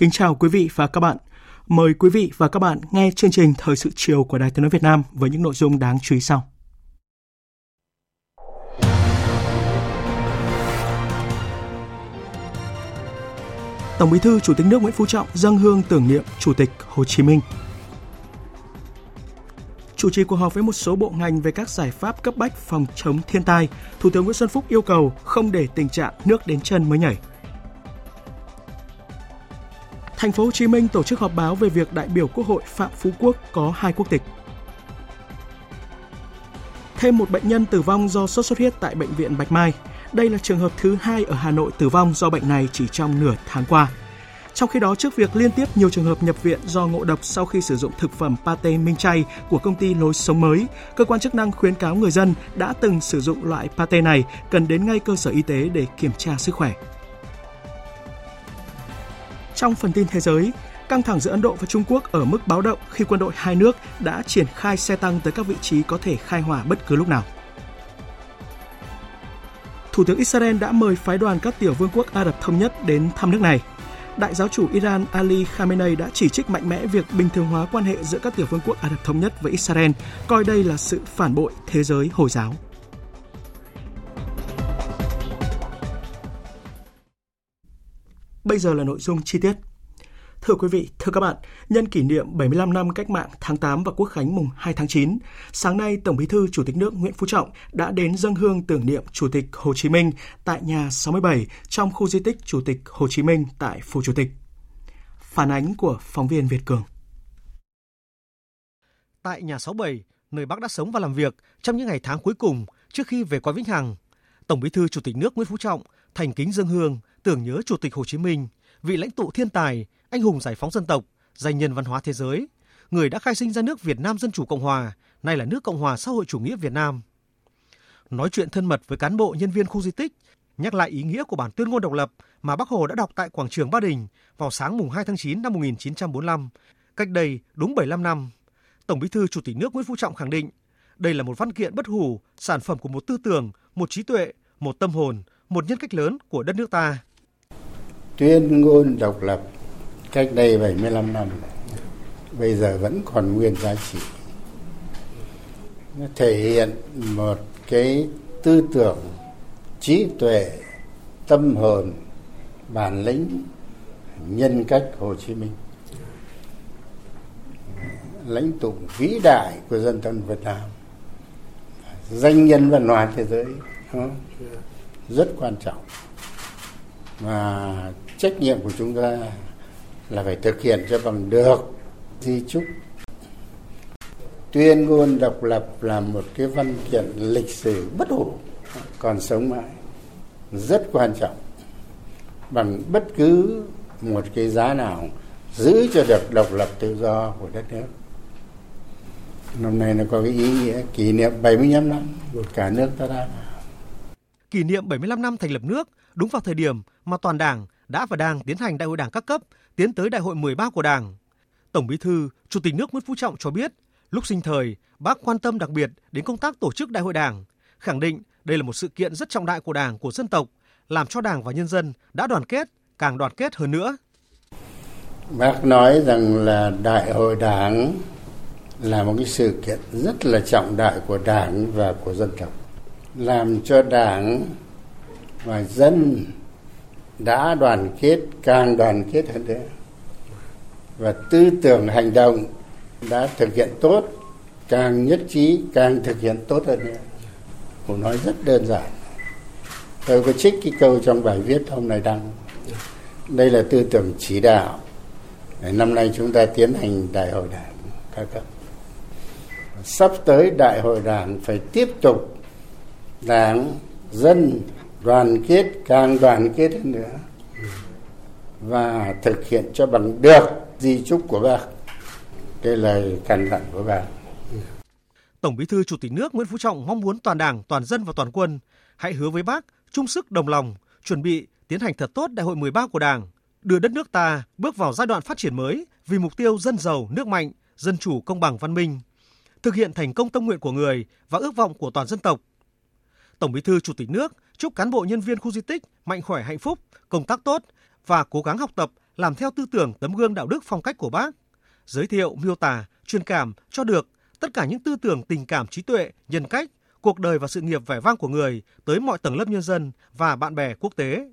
Kính chào quý vị và các bạn. Mời quý vị và các bạn nghe chương trình Thời sự chiều của Đài Tiếng nói Việt Nam với những nội dung đáng chú ý sau. Tổng Bí thư Chủ tịch nước Nguyễn Phú Trọng dâng hương tưởng niệm Chủ tịch Hồ Chí Minh. Chủ trì cuộc họp với một số bộ ngành về các giải pháp cấp bách phòng chống thiên tai, Thủ tướng Nguyễn Xuân Phúc yêu cầu không để tình trạng nước đến chân mới nhảy. Thành phố Hồ Chí Minh tổ chức họp báo về việc đại biểu Quốc hội Phạm Phú Quốc có hai quốc tịch. Thêm một bệnh nhân tử vong do sốt xuất huyết tại bệnh viện Bạch Mai. Đây là trường hợp thứ hai ở Hà Nội tử vong do bệnh này chỉ trong nửa tháng qua. Trong khi đó, trước việc liên tiếp nhiều trường hợp nhập viện do ngộ độc sau khi sử dụng thực phẩm pate minh chay của công ty Lối Sống Mới, cơ quan chức năng khuyến cáo người dân đã từng sử dụng loại pate này cần đến ngay cơ sở y tế để kiểm tra sức khỏe. Trong phần tin thế giới, căng thẳng giữa Ấn Độ và Trung Quốc ở mức báo động khi quân đội hai nước đã triển khai xe tăng tới các vị trí có thể khai hỏa bất cứ lúc nào. Thủ tướng Israel đã mời phái đoàn các tiểu vương quốc Ả Rập Thống Nhất đến thăm nước này. Đại giáo chủ Iran Ali Khamenei đã chỉ trích mạnh mẽ việc bình thường hóa quan hệ giữa các tiểu vương quốc Ả Rập Thống Nhất với Israel, coi đây là sự phản bội thế giới Hồi giáo. Giờ là nội dung chi tiết. Thưa quý vị, thưa các bạn, nhân kỷ niệm 75 năm cách mạng tháng 8 và quốc khánh mùng 2 tháng 9, sáng nay Tổng Bí thư Chủ tịch nước Nguyễn Phú Trọng đã đến dâng hương tưởng niệm Chủ tịch Hồ Chí Minh tại nhà 67 trong khu di tích Chủ tịch Hồ Chí Minh tại Phủ Chủ tịch. Phản ánh của phóng viên Việt Cường. Tại nhà 67, nơi bác đã sống và làm việc trong những ngày tháng cuối cùng trước khi về qua Vĩnh Hằng, Tổng Bí thư Chủ tịch nước Nguyễn Phú Trọng thành kính dâng hương tưởng nhớ Chủ tịch Hồ Chí Minh, vị lãnh tụ thiên tài, anh hùng giải phóng dân tộc, danh nhân văn hóa thế giới, người đã khai sinh ra nước Việt Nam Dân Chủ Cộng Hòa, nay là nước Cộng Hòa Xã hội Chủ nghĩa Việt Nam. Nói chuyện thân mật với cán bộ nhân viên khu di tích, nhắc lại ý nghĩa của bản tuyên ngôn độc lập mà Bác Hồ đã đọc tại quảng trường Ba Đình vào sáng mùng 2 tháng 9 năm 1945, cách đây đúng 75 năm. Tổng Bí thư Chủ tịch nước Nguyễn Phú Trọng khẳng định, đây là một văn kiện bất hủ, sản phẩm của một tư tưởng, một trí tuệ, một tâm hồn, một nhân cách lớn của đất nước ta. Tuyên ngôn độc lập cách đây 75 năm bây giờ vẫn còn nguyên giá trị. Nó thể hiện một cái tư tưởng, trí tuệ, tâm hồn, bản lĩnh, nhân cách Hồ Chí Minh. Lãnh tụ vĩ đại của dân tộc Việt Nam. Danh nhân văn hóa thế giới. Rất quan trọng và trách nhiệm của chúng ta là phải thực hiện cho bằng được. Di trúc tuyên ngôn độc lập là một cái văn kiện lịch sử bất hủ còn sống mãi rất quan trọng. Bằng bất cứ một cái giá nào giữ cho được độc lập tự do của đất nước. Năm nay nó có cái ý nghĩa kỷ niệm 75 năm của cả nước ta đã. Kỷ niệm 75 năm thành lập nước, đúng vào thời điểm mà toàn Đảng đã và đang tiến hành đại hội Đảng các cấp, tiến tới đại hội 13 của Đảng. Tổng Bí thư, Chủ tịch nước Nguyễn Phú Trọng cho biết, lúc sinh thời, bác quan tâm đặc biệt đến công tác tổ chức đại hội Đảng, khẳng định đây là một sự kiện rất trọng đại của Đảng, của dân tộc, làm cho Đảng và nhân dân đã đoàn kết, càng đoàn kết hơn nữa. Bác nói rằng là đại hội Đảng là một cái sự kiện rất là trọng đại của Đảng và của dân tộc làm cho đảng và dân đã đoàn kết, càng đoàn kết hơn nữa. Và tư tưởng hành động đã thực hiện tốt, càng nhất trí, càng thực hiện tốt hơn nữa. Cụ nói rất đơn giản. Tôi có trích cái câu trong bài viết hôm nay đăng. Đây là tư tưởng chỉ đạo. Năm nay chúng ta tiến hành đại hội đảng các cấp. Sắp tới đại hội đảng phải tiếp tục đảng, dân đoàn kết càng đoàn kết hơn nữa. Và thực hiện cho bằng được di chúc của bác. Cái lời căn dặn của bác. Tổng Bí thư Chủ tịch nước Nguyễn Phú Trọng mong muốn toàn Đảng, toàn dân và toàn quân hãy hứa với Bác chung sức đồng lòng, chuẩn bị tiến hành thật tốt Đại hội 13 của Đảng, đưa đất nước ta bước vào giai đoạn phát triển mới vì mục tiêu dân giàu, nước mạnh, dân chủ, công bằng, văn minh, thực hiện thành công tâm nguyện của người và ước vọng của toàn dân tộc. Tổng Bí thư Chủ tịch nước chúc cán bộ nhân viên khu di tích mạnh khỏe hạnh phúc, công tác tốt và cố gắng học tập làm theo tư tưởng tấm gương đạo đức phong cách của Bác, giới thiệu, miêu tả, truyền cảm cho được tất cả những tư tưởng tình cảm trí tuệ, nhân cách, cuộc đời và sự nghiệp vẻ vang của người tới mọi tầng lớp nhân dân và bạn bè quốc tế.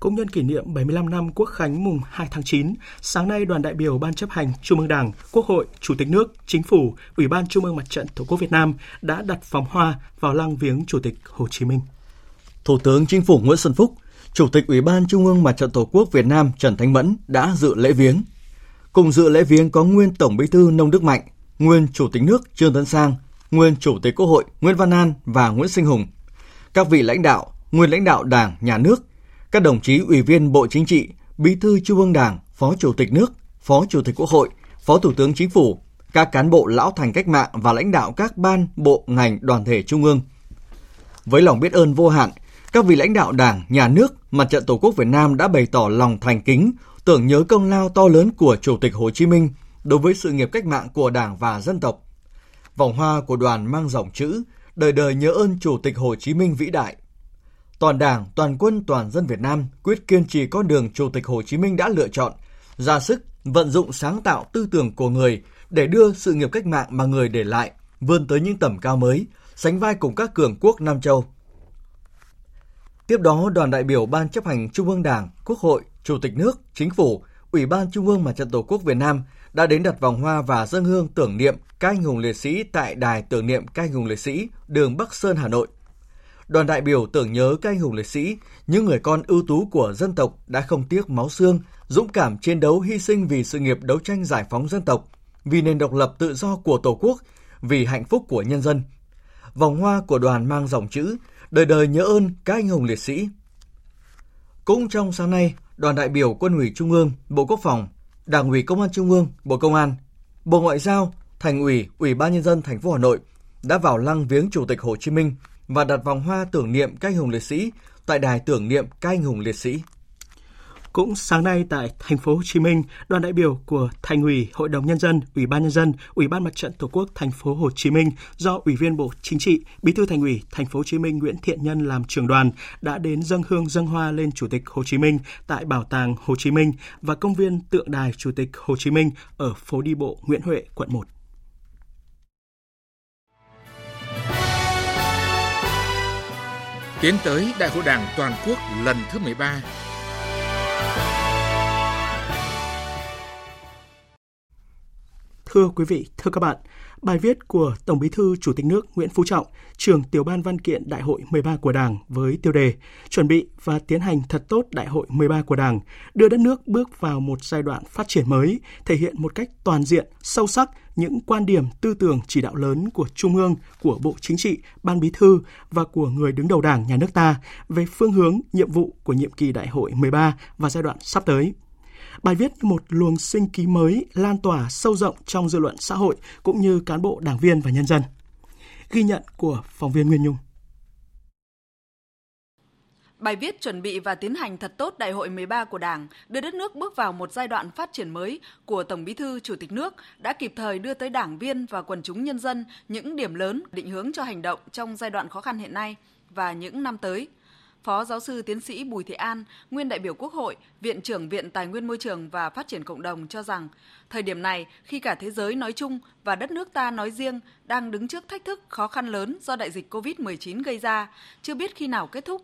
Cũng nhân kỷ niệm 75 năm Quốc khánh mùng 2 tháng 9, sáng nay đoàn đại biểu Ban chấp hành Trung ương Đảng, Quốc hội, Chủ tịch nước, Chính phủ, Ủy ban Trung ương Mặt trận Tổ quốc Việt Nam đã đặt vòng hoa vào lăng viếng Chủ tịch Hồ Chí Minh. Thủ tướng Chính phủ Nguyễn Xuân Phúc, Chủ tịch Ủy ban Trung ương Mặt trận Tổ quốc Việt Nam Trần Thanh Mẫn đã dự lễ viếng. Cùng dự lễ viếng có nguyên Tổng Bí thư Nông Đức Mạnh, nguyên Chủ tịch nước Trương Tấn Sang, nguyên Chủ tịch Quốc hội Nguyễn Văn An và Nguyễn Sinh Hùng. Các vị lãnh đạo, nguyên lãnh đạo Đảng, Nhà nước, các đồng chí Ủy viên Bộ Chính trị, Bí thư Trung ương Đảng, Phó Chủ tịch nước, Phó Chủ tịch Quốc hội, Phó Thủ tướng Chính phủ, các cán bộ lão thành cách mạng và lãnh đạo các ban, bộ, ngành, đoàn thể trung ương. Với lòng biết ơn vô hạn, các vị lãnh đạo Đảng, Nhà nước, Mặt trận Tổ quốc Việt Nam đã bày tỏ lòng thành kính, tưởng nhớ công lao to lớn của Chủ tịch Hồ Chí Minh đối với sự nghiệp cách mạng của Đảng và dân tộc. Vòng hoa của đoàn mang dòng chữ Đời đời nhớ ơn Chủ tịch Hồ Chí Minh vĩ đại. Toàn Đảng, toàn quân, toàn dân Việt Nam quyết kiên trì con đường Chủ tịch Hồ Chí Minh đã lựa chọn, ra sức vận dụng sáng tạo tư tưởng của người để đưa sự nghiệp cách mạng mà người để lại vươn tới những tầm cao mới, sánh vai cùng các cường quốc Nam Châu. Tiếp đó, đoàn đại biểu Ban chấp hành Trung ương Đảng, Quốc hội, Chủ tịch nước, Chính phủ, Ủy ban Trung ương Mặt trận Tổ quốc Việt Nam đã đến đặt vòng hoa và dâng hương tưởng niệm các anh hùng liệt sĩ tại đài tưởng niệm các anh hùng liệt sĩ, đường Bắc Sơn, Hà Nội. Đoàn đại biểu tưởng nhớ các anh hùng liệt sĩ, những người con ưu tú của dân tộc đã không tiếc máu xương, dũng cảm chiến đấu hy sinh vì sự nghiệp đấu tranh giải phóng dân tộc, vì nền độc lập tự do của Tổ quốc, vì hạnh phúc của nhân dân. Vòng hoa của đoàn mang dòng chữ Đời đời nhớ ơn các anh hùng liệt sĩ. Cũng trong sáng nay, đoàn đại biểu Quân ủy Trung ương, Bộ Quốc phòng, Đảng ủy Công an Trung ương, Bộ Công an, Bộ Ngoại giao, Thành ủy, Ủy ban nhân dân thành phố Hà Nội đã vào lăng viếng Chủ tịch Hồ Chí Minh và đặt vòng hoa tưởng niệm các anh hùng liệt sĩ tại đài tưởng niệm các anh hùng liệt sĩ. Cũng sáng nay tại thành phố Hồ Chí Minh, đoàn đại biểu của Thành ủy, Hội đồng nhân dân, Ủy ban nhân dân, Ủy ban Mặt trận Tổ quốc thành phố Hồ Chí Minh do Ủy viên Bộ Chính trị, Bí thư Thành ủy thành phố Hồ Chí Minh Nguyễn Thiện Nhân làm trưởng đoàn đã đến dâng hương dâng hoa lên Chủ tịch Hồ Chí Minh tại Bảo tàng Hồ Chí Minh và công viên tượng đài Chủ tịch Hồ Chí Minh ở phố đi bộ Nguyễn Huệ, quận 1. Tiến tới Đại hội Đảng toàn quốc lần thứ 13 Thưa quý vị, thưa các bạn, bài viết của Tổng Bí thư Chủ tịch nước Nguyễn Phú Trọng, trưởng tiểu ban văn kiện Đại hội 13 của Đảng với tiêu đề Chuẩn bị và tiến hành thật tốt Đại hội 13 của Đảng, đưa đất nước bước vào một giai đoạn phát triển mới, thể hiện một cách toàn diện, sâu sắc những quan điểm tư tưởng chỉ đạo lớn của Trung ương, của Bộ Chính trị, Ban Bí thư và của người đứng đầu Đảng, Nhà nước ta về phương hướng, nhiệm vụ của nhiệm kỳ Đại hội 13 và giai đoạn sắp tới. Bài viết như một luồng sinh khí mới lan tỏa sâu rộng trong dư luận xã hội cũng như cán bộ đảng viên và nhân dân. Ghi nhận của phóng viên Nguyên Nhung. Bài viết chuẩn bị và tiến hành thật tốt Đại hội 13 của Đảng, đưa đất nước bước vào một giai đoạn phát triển mới của Tổng Bí thư Chủ tịch nước đã kịp thời đưa tới đảng viên và quần chúng nhân dân những điểm lớn định hướng cho hành động trong giai đoạn khó khăn hiện nay và những năm tới – Phó giáo sư tiến sĩ Bùi Thị An, nguyên đại biểu Quốc hội, Viện trưởng Viện Tài nguyên Môi trường và Phát triển Cộng đồng cho rằng, thời điểm này khi cả thế giới nói chung và đất nước ta nói riêng đang đứng trước thách thức khó khăn lớn do đại dịch COVID-19 gây ra, chưa biết khi nào kết thúc.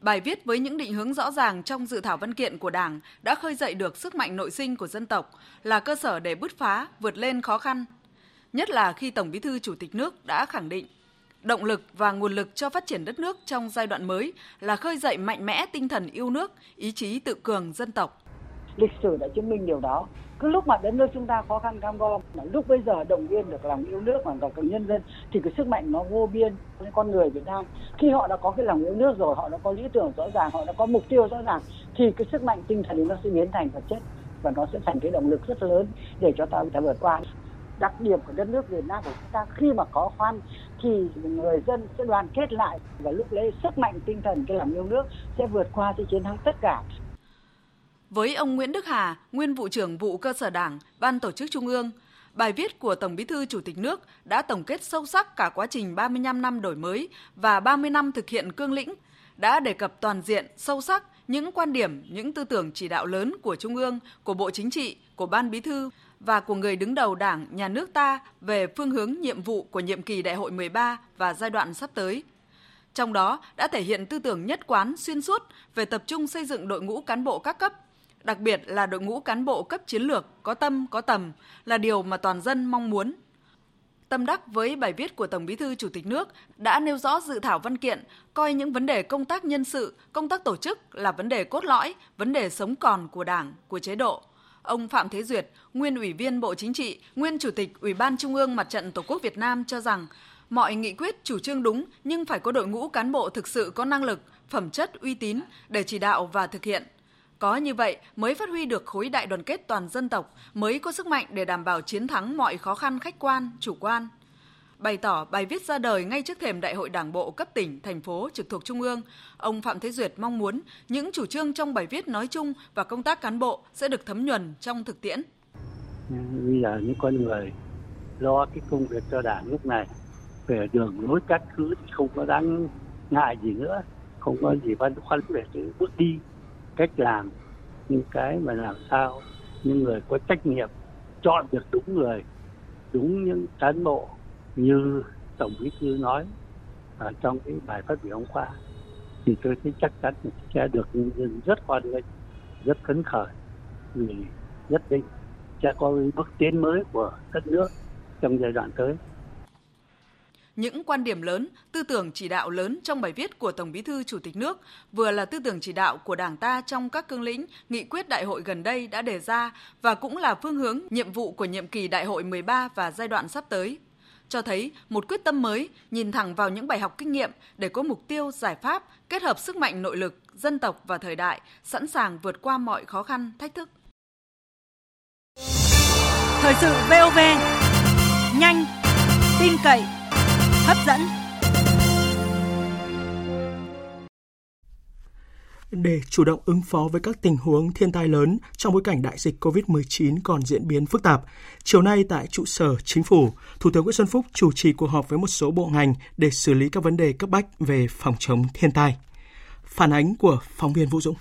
Bài viết với những định hướng rõ ràng trong dự thảo văn kiện của Đảng đã khơi dậy được sức mạnh nội sinh của dân tộc, là cơ sở để bứt phá, vượt lên khó khăn. Nhất là khi Tổng Bí thư Chủ tịch nước đã khẳng định động lực và nguồn lực cho phát triển đất nước trong giai đoạn mới là khơi dậy mạnh mẽ tinh thần yêu nước, ý chí tự cường dân tộc. Lịch sử đã chứng minh điều đó. Cứ lúc mà đất nước chúng ta khó khăn cam go, lúc bây giờ động viên được lòng yêu nước và cộng nhân dân thì cái sức mạnh nó vô biên với con người Việt Nam. Khi họ đã có cái lòng yêu nước rồi, họ đã có lý tưởng rõ ràng, họ đã có mục tiêu rõ ràng thì cái sức mạnh tinh thần nó sẽ biến thành vật chất và nó sẽ thành cái động lực rất lớn để cho ta ta vượt qua đặc điểm của đất nước Việt Nam của chúng ta khi mà có khoan thì người dân sẽ đoàn kết lại và lúc đấy sức mạnh tinh thần cái lòng yêu nước sẽ vượt qua sẽ chiến thắng tất cả. Với ông Nguyễn Đức Hà, nguyên vụ trưởng vụ cơ sở Đảng, Ban tổ chức Trung ương, bài viết của Tổng Bí thư Chủ tịch nước đã tổng kết sâu sắc cả quá trình 35 năm đổi mới và 30 năm thực hiện cương lĩnh, đã đề cập toàn diện, sâu sắc những quan điểm, những tư tưởng chỉ đạo lớn của Trung ương, của Bộ Chính trị, của Ban Bí thư và của người đứng đầu Đảng, Nhà nước ta về phương hướng nhiệm vụ của nhiệm kỳ Đại hội 13 và giai đoạn sắp tới. Trong đó đã thể hiện tư tưởng nhất quán xuyên suốt về tập trung xây dựng đội ngũ cán bộ các cấp, đặc biệt là đội ngũ cán bộ cấp chiến lược có tâm có tầm là điều mà toàn dân mong muốn. Tâm đắc với bài viết của Tổng Bí thư Chủ tịch nước đã nêu rõ dự thảo văn kiện, coi những vấn đề công tác nhân sự, công tác tổ chức là vấn đề cốt lõi, vấn đề sống còn của Đảng, của chế độ. Ông Phạm Thế Duyệt, nguyên Ủy viên Bộ Chính trị, nguyên Chủ tịch Ủy ban Trung ương Mặt trận Tổ quốc Việt Nam cho rằng mọi nghị quyết chủ trương đúng nhưng phải có đội ngũ cán bộ thực sự có năng lực, phẩm chất uy tín để chỉ đạo và thực hiện. Có như vậy mới phát huy được khối đại đoàn kết toàn dân tộc, mới có sức mạnh để đảm bảo chiến thắng mọi khó khăn khách quan, chủ quan. Bày tỏ bài viết ra đời ngay trước thềm Đại hội Đảng bộ cấp tỉnh, thành phố trực thuộc Trung ương, ông Phạm Thế Duyệt mong muốn những chủ trương trong bài viết nói chung và công tác cán bộ sẽ được thấm nhuần trong thực tiễn. Bây giờ những con người lo cái công việc cho đảng lúc này về đường lối các thứ thì không có đáng ngại gì nữa, không có gì băn khoăn về cái bước đi cách làm những cái mà làm sao những người có trách nhiệm chọn được đúng người đúng những cán bộ như tổng bí thư nói ở trong cái bài phát biểu hôm qua thì tôi thấy chắc chắn sẽ được nhân dân rất hoan nghênh rất phấn khởi vì nhất định sẽ có bước tiến mới của đất nước trong giai đoạn tới những quan điểm lớn, tư tưởng chỉ đạo lớn trong bài viết của Tổng Bí thư Chủ tịch nước vừa là tư tưởng chỉ đạo của Đảng ta trong các cương lĩnh, nghị quyết đại hội gần đây đã đề ra và cũng là phương hướng, nhiệm vụ của nhiệm kỳ đại hội 13 và giai đoạn sắp tới. Cho thấy một quyết tâm mới, nhìn thẳng vào những bài học kinh nghiệm để có mục tiêu, giải pháp, kết hợp sức mạnh nội lực, dân tộc và thời đại, sẵn sàng vượt qua mọi khó khăn, thách thức. Thời sự VOV, nhanh, tin cậy, hấp dẫn. Để chủ động ứng phó với các tình huống thiên tai lớn trong bối cảnh đại dịch COVID-19 còn diễn biến phức tạp, chiều nay tại trụ sở Chính phủ, Thủ tướng Nguyễn Xuân Phúc chủ trì cuộc họp với một số bộ ngành để xử lý các vấn đề cấp bách về phòng chống thiên tai. Phản ánh của phóng viên Vũ Dũng.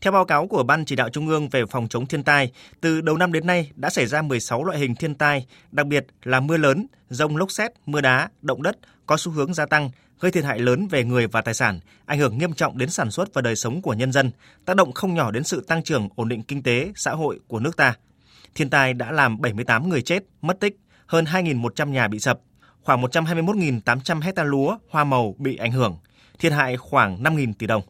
Theo báo cáo của Ban chỉ đạo Trung ương về phòng chống thiên tai, từ đầu năm đến nay đã xảy ra 16 loại hình thiên tai, đặc biệt là mưa lớn, rông lốc xét, mưa đá, động đất có xu hướng gia tăng, gây thiệt hại lớn về người và tài sản, ảnh hưởng nghiêm trọng đến sản xuất và đời sống của nhân dân, tác động không nhỏ đến sự tăng trưởng ổn định kinh tế, xã hội của nước ta. Thiên tai đã làm 78 người chết, mất tích, hơn 2.100 nhà bị sập, khoảng 121.800 hecta lúa, hoa màu bị ảnh hưởng, thiệt hại khoảng 5.000 tỷ đồng.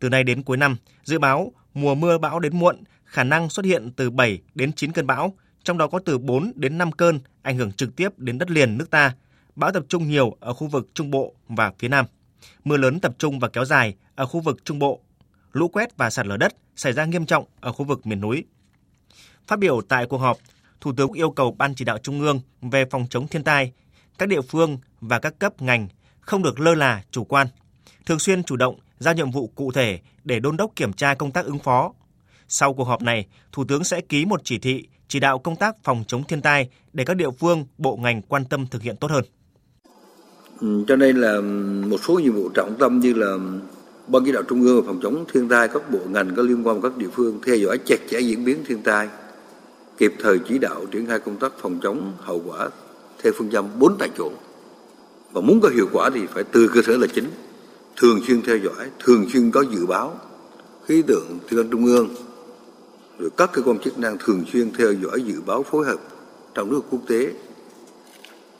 Từ nay đến cuối năm, dự báo mùa mưa bão đến muộn, khả năng xuất hiện từ 7 đến 9 cơn bão, trong đó có từ 4 đến 5 cơn ảnh hưởng trực tiếp đến đất liền nước ta. Bão tập trung nhiều ở khu vực Trung Bộ và phía Nam. Mưa lớn tập trung và kéo dài ở khu vực Trung Bộ. Lũ quét và sạt lở đất xảy ra nghiêm trọng ở khu vực miền núi. Phát biểu tại cuộc họp, Thủ tướng yêu cầu Ban chỉ đạo Trung ương về phòng chống thiên tai, các địa phương và các cấp ngành không được lơ là chủ quan, thường xuyên chủ động giao nhiệm vụ cụ thể để đôn đốc kiểm tra công tác ứng phó. Sau cuộc họp này, Thủ tướng sẽ ký một chỉ thị chỉ đạo công tác phòng chống thiên tai để các địa phương, bộ ngành quan tâm thực hiện tốt hơn. Ừ, cho nên là một số nhiệm vụ trọng tâm như là Ban chỉ đạo Trung ương về phòng chống thiên tai, các bộ ngành có liên quan các địa phương theo dõi chặt chẽ diễn biến thiên tai, kịp thời chỉ đạo triển khai công tác phòng chống hậu quả theo phương châm bốn tại chỗ. Và muốn có hiệu quả thì phải từ cơ sở là chính, thường xuyên theo dõi, thường xuyên có dự báo khí tượng thủy văn trung ương rồi các cơ quan chức năng thường xuyên theo dõi dự báo phối hợp trong nước quốc tế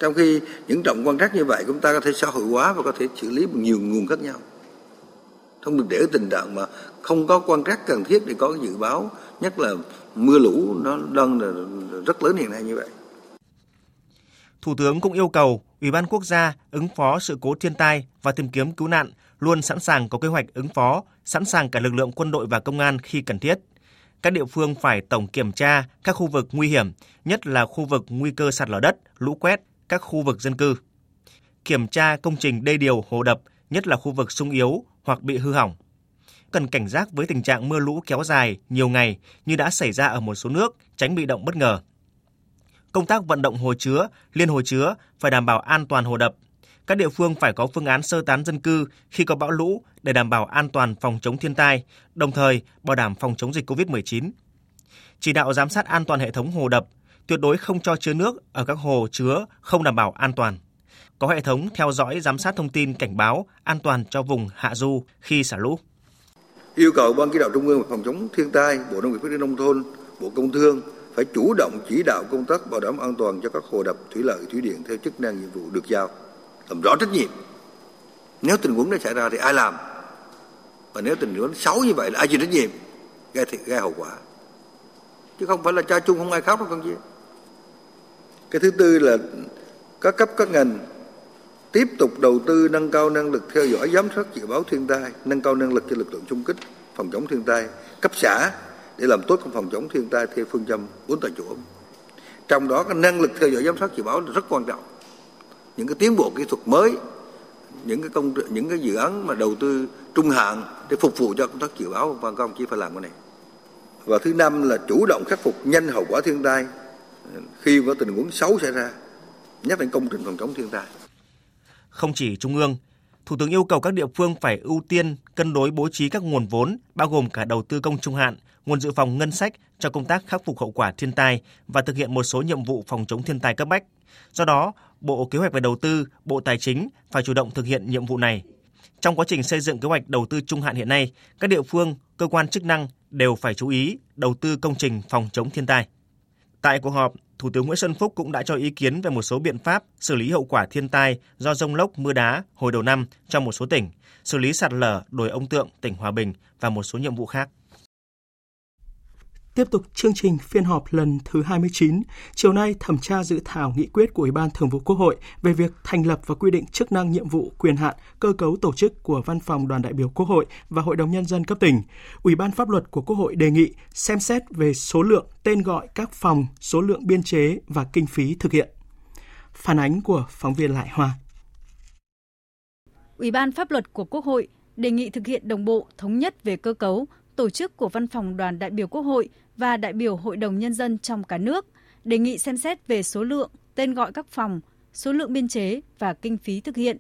trong khi những trọng quan trắc như vậy chúng ta có thể xã hội hóa và có thể xử lý bằng nhiều nguồn khác nhau. Không được để tình trạng mà không có quan trắc cần thiết để có dự báo, nhất là mưa lũ nó đang là rất lớn hiện nay như vậy. Thủ tướng cũng yêu cầu Ủy ban quốc gia ứng phó sự cố thiên tai và tìm kiếm cứu nạn luôn sẵn sàng có kế hoạch ứng phó, sẵn sàng cả lực lượng quân đội và công an khi cần thiết. Các địa phương phải tổng kiểm tra các khu vực nguy hiểm, nhất là khu vực nguy cơ sạt lở đất, lũ quét, các khu vực dân cư. Kiểm tra công trình đê điều, hồ đập, nhất là khu vực sung yếu hoặc bị hư hỏng. Cần cảnh giác với tình trạng mưa lũ kéo dài nhiều ngày như đã xảy ra ở một số nước, tránh bị động bất ngờ. Công tác vận động hồ chứa, liên hồ chứa phải đảm bảo an toàn hồ đập. Các địa phương phải có phương án sơ tán dân cư khi có bão lũ để đảm bảo an toàn phòng chống thiên tai, đồng thời bảo đảm phòng chống dịch COVID-19. Chỉ đạo giám sát an toàn hệ thống hồ đập, tuyệt đối không cho chứa nước ở các hồ chứa không đảm bảo an toàn. Có hệ thống theo dõi giám sát thông tin cảnh báo an toàn cho vùng hạ du khi xả lũ. Yêu cầu Ban chỉ đạo Trung ương về phòng chống thiên tai, Bộ Nông nghiệp Phát triển nông thôn, Bộ Công Thương phải chủ động chỉ đạo công tác bảo đảm an toàn cho các hồ đập, thủy lợi, thủy điện theo chức năng nhiệm vụ được giao, làm rõ trách nhiệm. Nếu tình huống nó xảy ra thì ai làm? Và nếu tình huống xấu như vậy là ai chịu trách nhiệm? Gây, thiệt gây hậu quả. Chứ không phải là cha chung không ai khóc đâu con chứ. Cái thứ tư là các cấp các ngành tiếp tục đầu tư nâng cao năng lực theo dõi giám sát dự báo thiên tai, nâng cao năng lực cho lực lượng xung kích phòng chống thiên tai cấp xã để làm tốt công phòng chống thiên tai theo phương châm bốn tại chỗ. Trong đó cái năng lực theo dõi giám sát dự báo là rất quan trọng. Những cái tiến bộ kỹ thuật mới, những cái công những cái dự án mà đầu tư trung hạn để phục vụ cho công tác dự báo và các ông phải làm cái này. Và thứ năm là chủ động khắc phục nhanh hậu quả thiên tai khi có tình huống xấu xảy ra, nhất là công trình phòng chống thiên tai. Không chỉ Trung ương, Thủ tướng yêu cầu các địa phương phải ưu tiên cân đối bố trí các nguồn vốn, bao gồm cả đầu tư công trung hạn, nguồn dự phòng ngân sách cho công tác khắc phục hậu quả thiên tai và thực hiện một số nhiệm vụ phòng chống thiên tai cấp bách. Do đó, Bộ Kế hoạch và Đầu tư, Bộ Tài chính phải chủ động thực hiện nhiệm vụ này. Trong quá trình xây dựng kế hoạch đầu tư trung hạn hiện nay, các địa phương, cơ quan chức năng đều phải chú ý đầu tư công trình phòng chống thiên tai. Tại cuộc họp, Thủ tướng Nguyễn Xuân Phúc cũng đã cho ý kiến về một số biện pháp xử lý hậu quả thiên tai do rông lốc mưa đá hồi đầu năm trong một số tỉnh, xử lý sạt lở đồi ông tượng tỉnh Hòa Bình và một số nhiệm vụ khác. Tiếp tục chương trình phiên họp lần thứ 29, chiều nay thẩm tra dự thảo nghị quyết của Ủy ban Thường vụ Quốc hội về việc thành lập và quy định chức năng nhiệm vụ, quyền hạn, cơ cấu tổ chức của Văn phòng Đoàn đại biểu Quốc hội và Hội đồng Nhân dân cấp tỉnh. Ủy ban Pháp luật của Quốc hội đề nghị xem xét về số lượng, tên gọi các phòng, số lượng biên chế và kinh phí thực hiện. Phản ánh của phóng viên Lại Hoa. Ủy ban Pháp luật của Quốc hội đề nghị thực hiện đồng bộ, thống nhất về cơ cấu, tổ chức của Văn phòng Đoàn đại biểu Quốc hội và đại biểu Hội đồng Nhân dân trong cả nước, đề nghị xem xét về số lượng, tên gọi các phòng, số lượng biên chế và kinh phí thực hiện.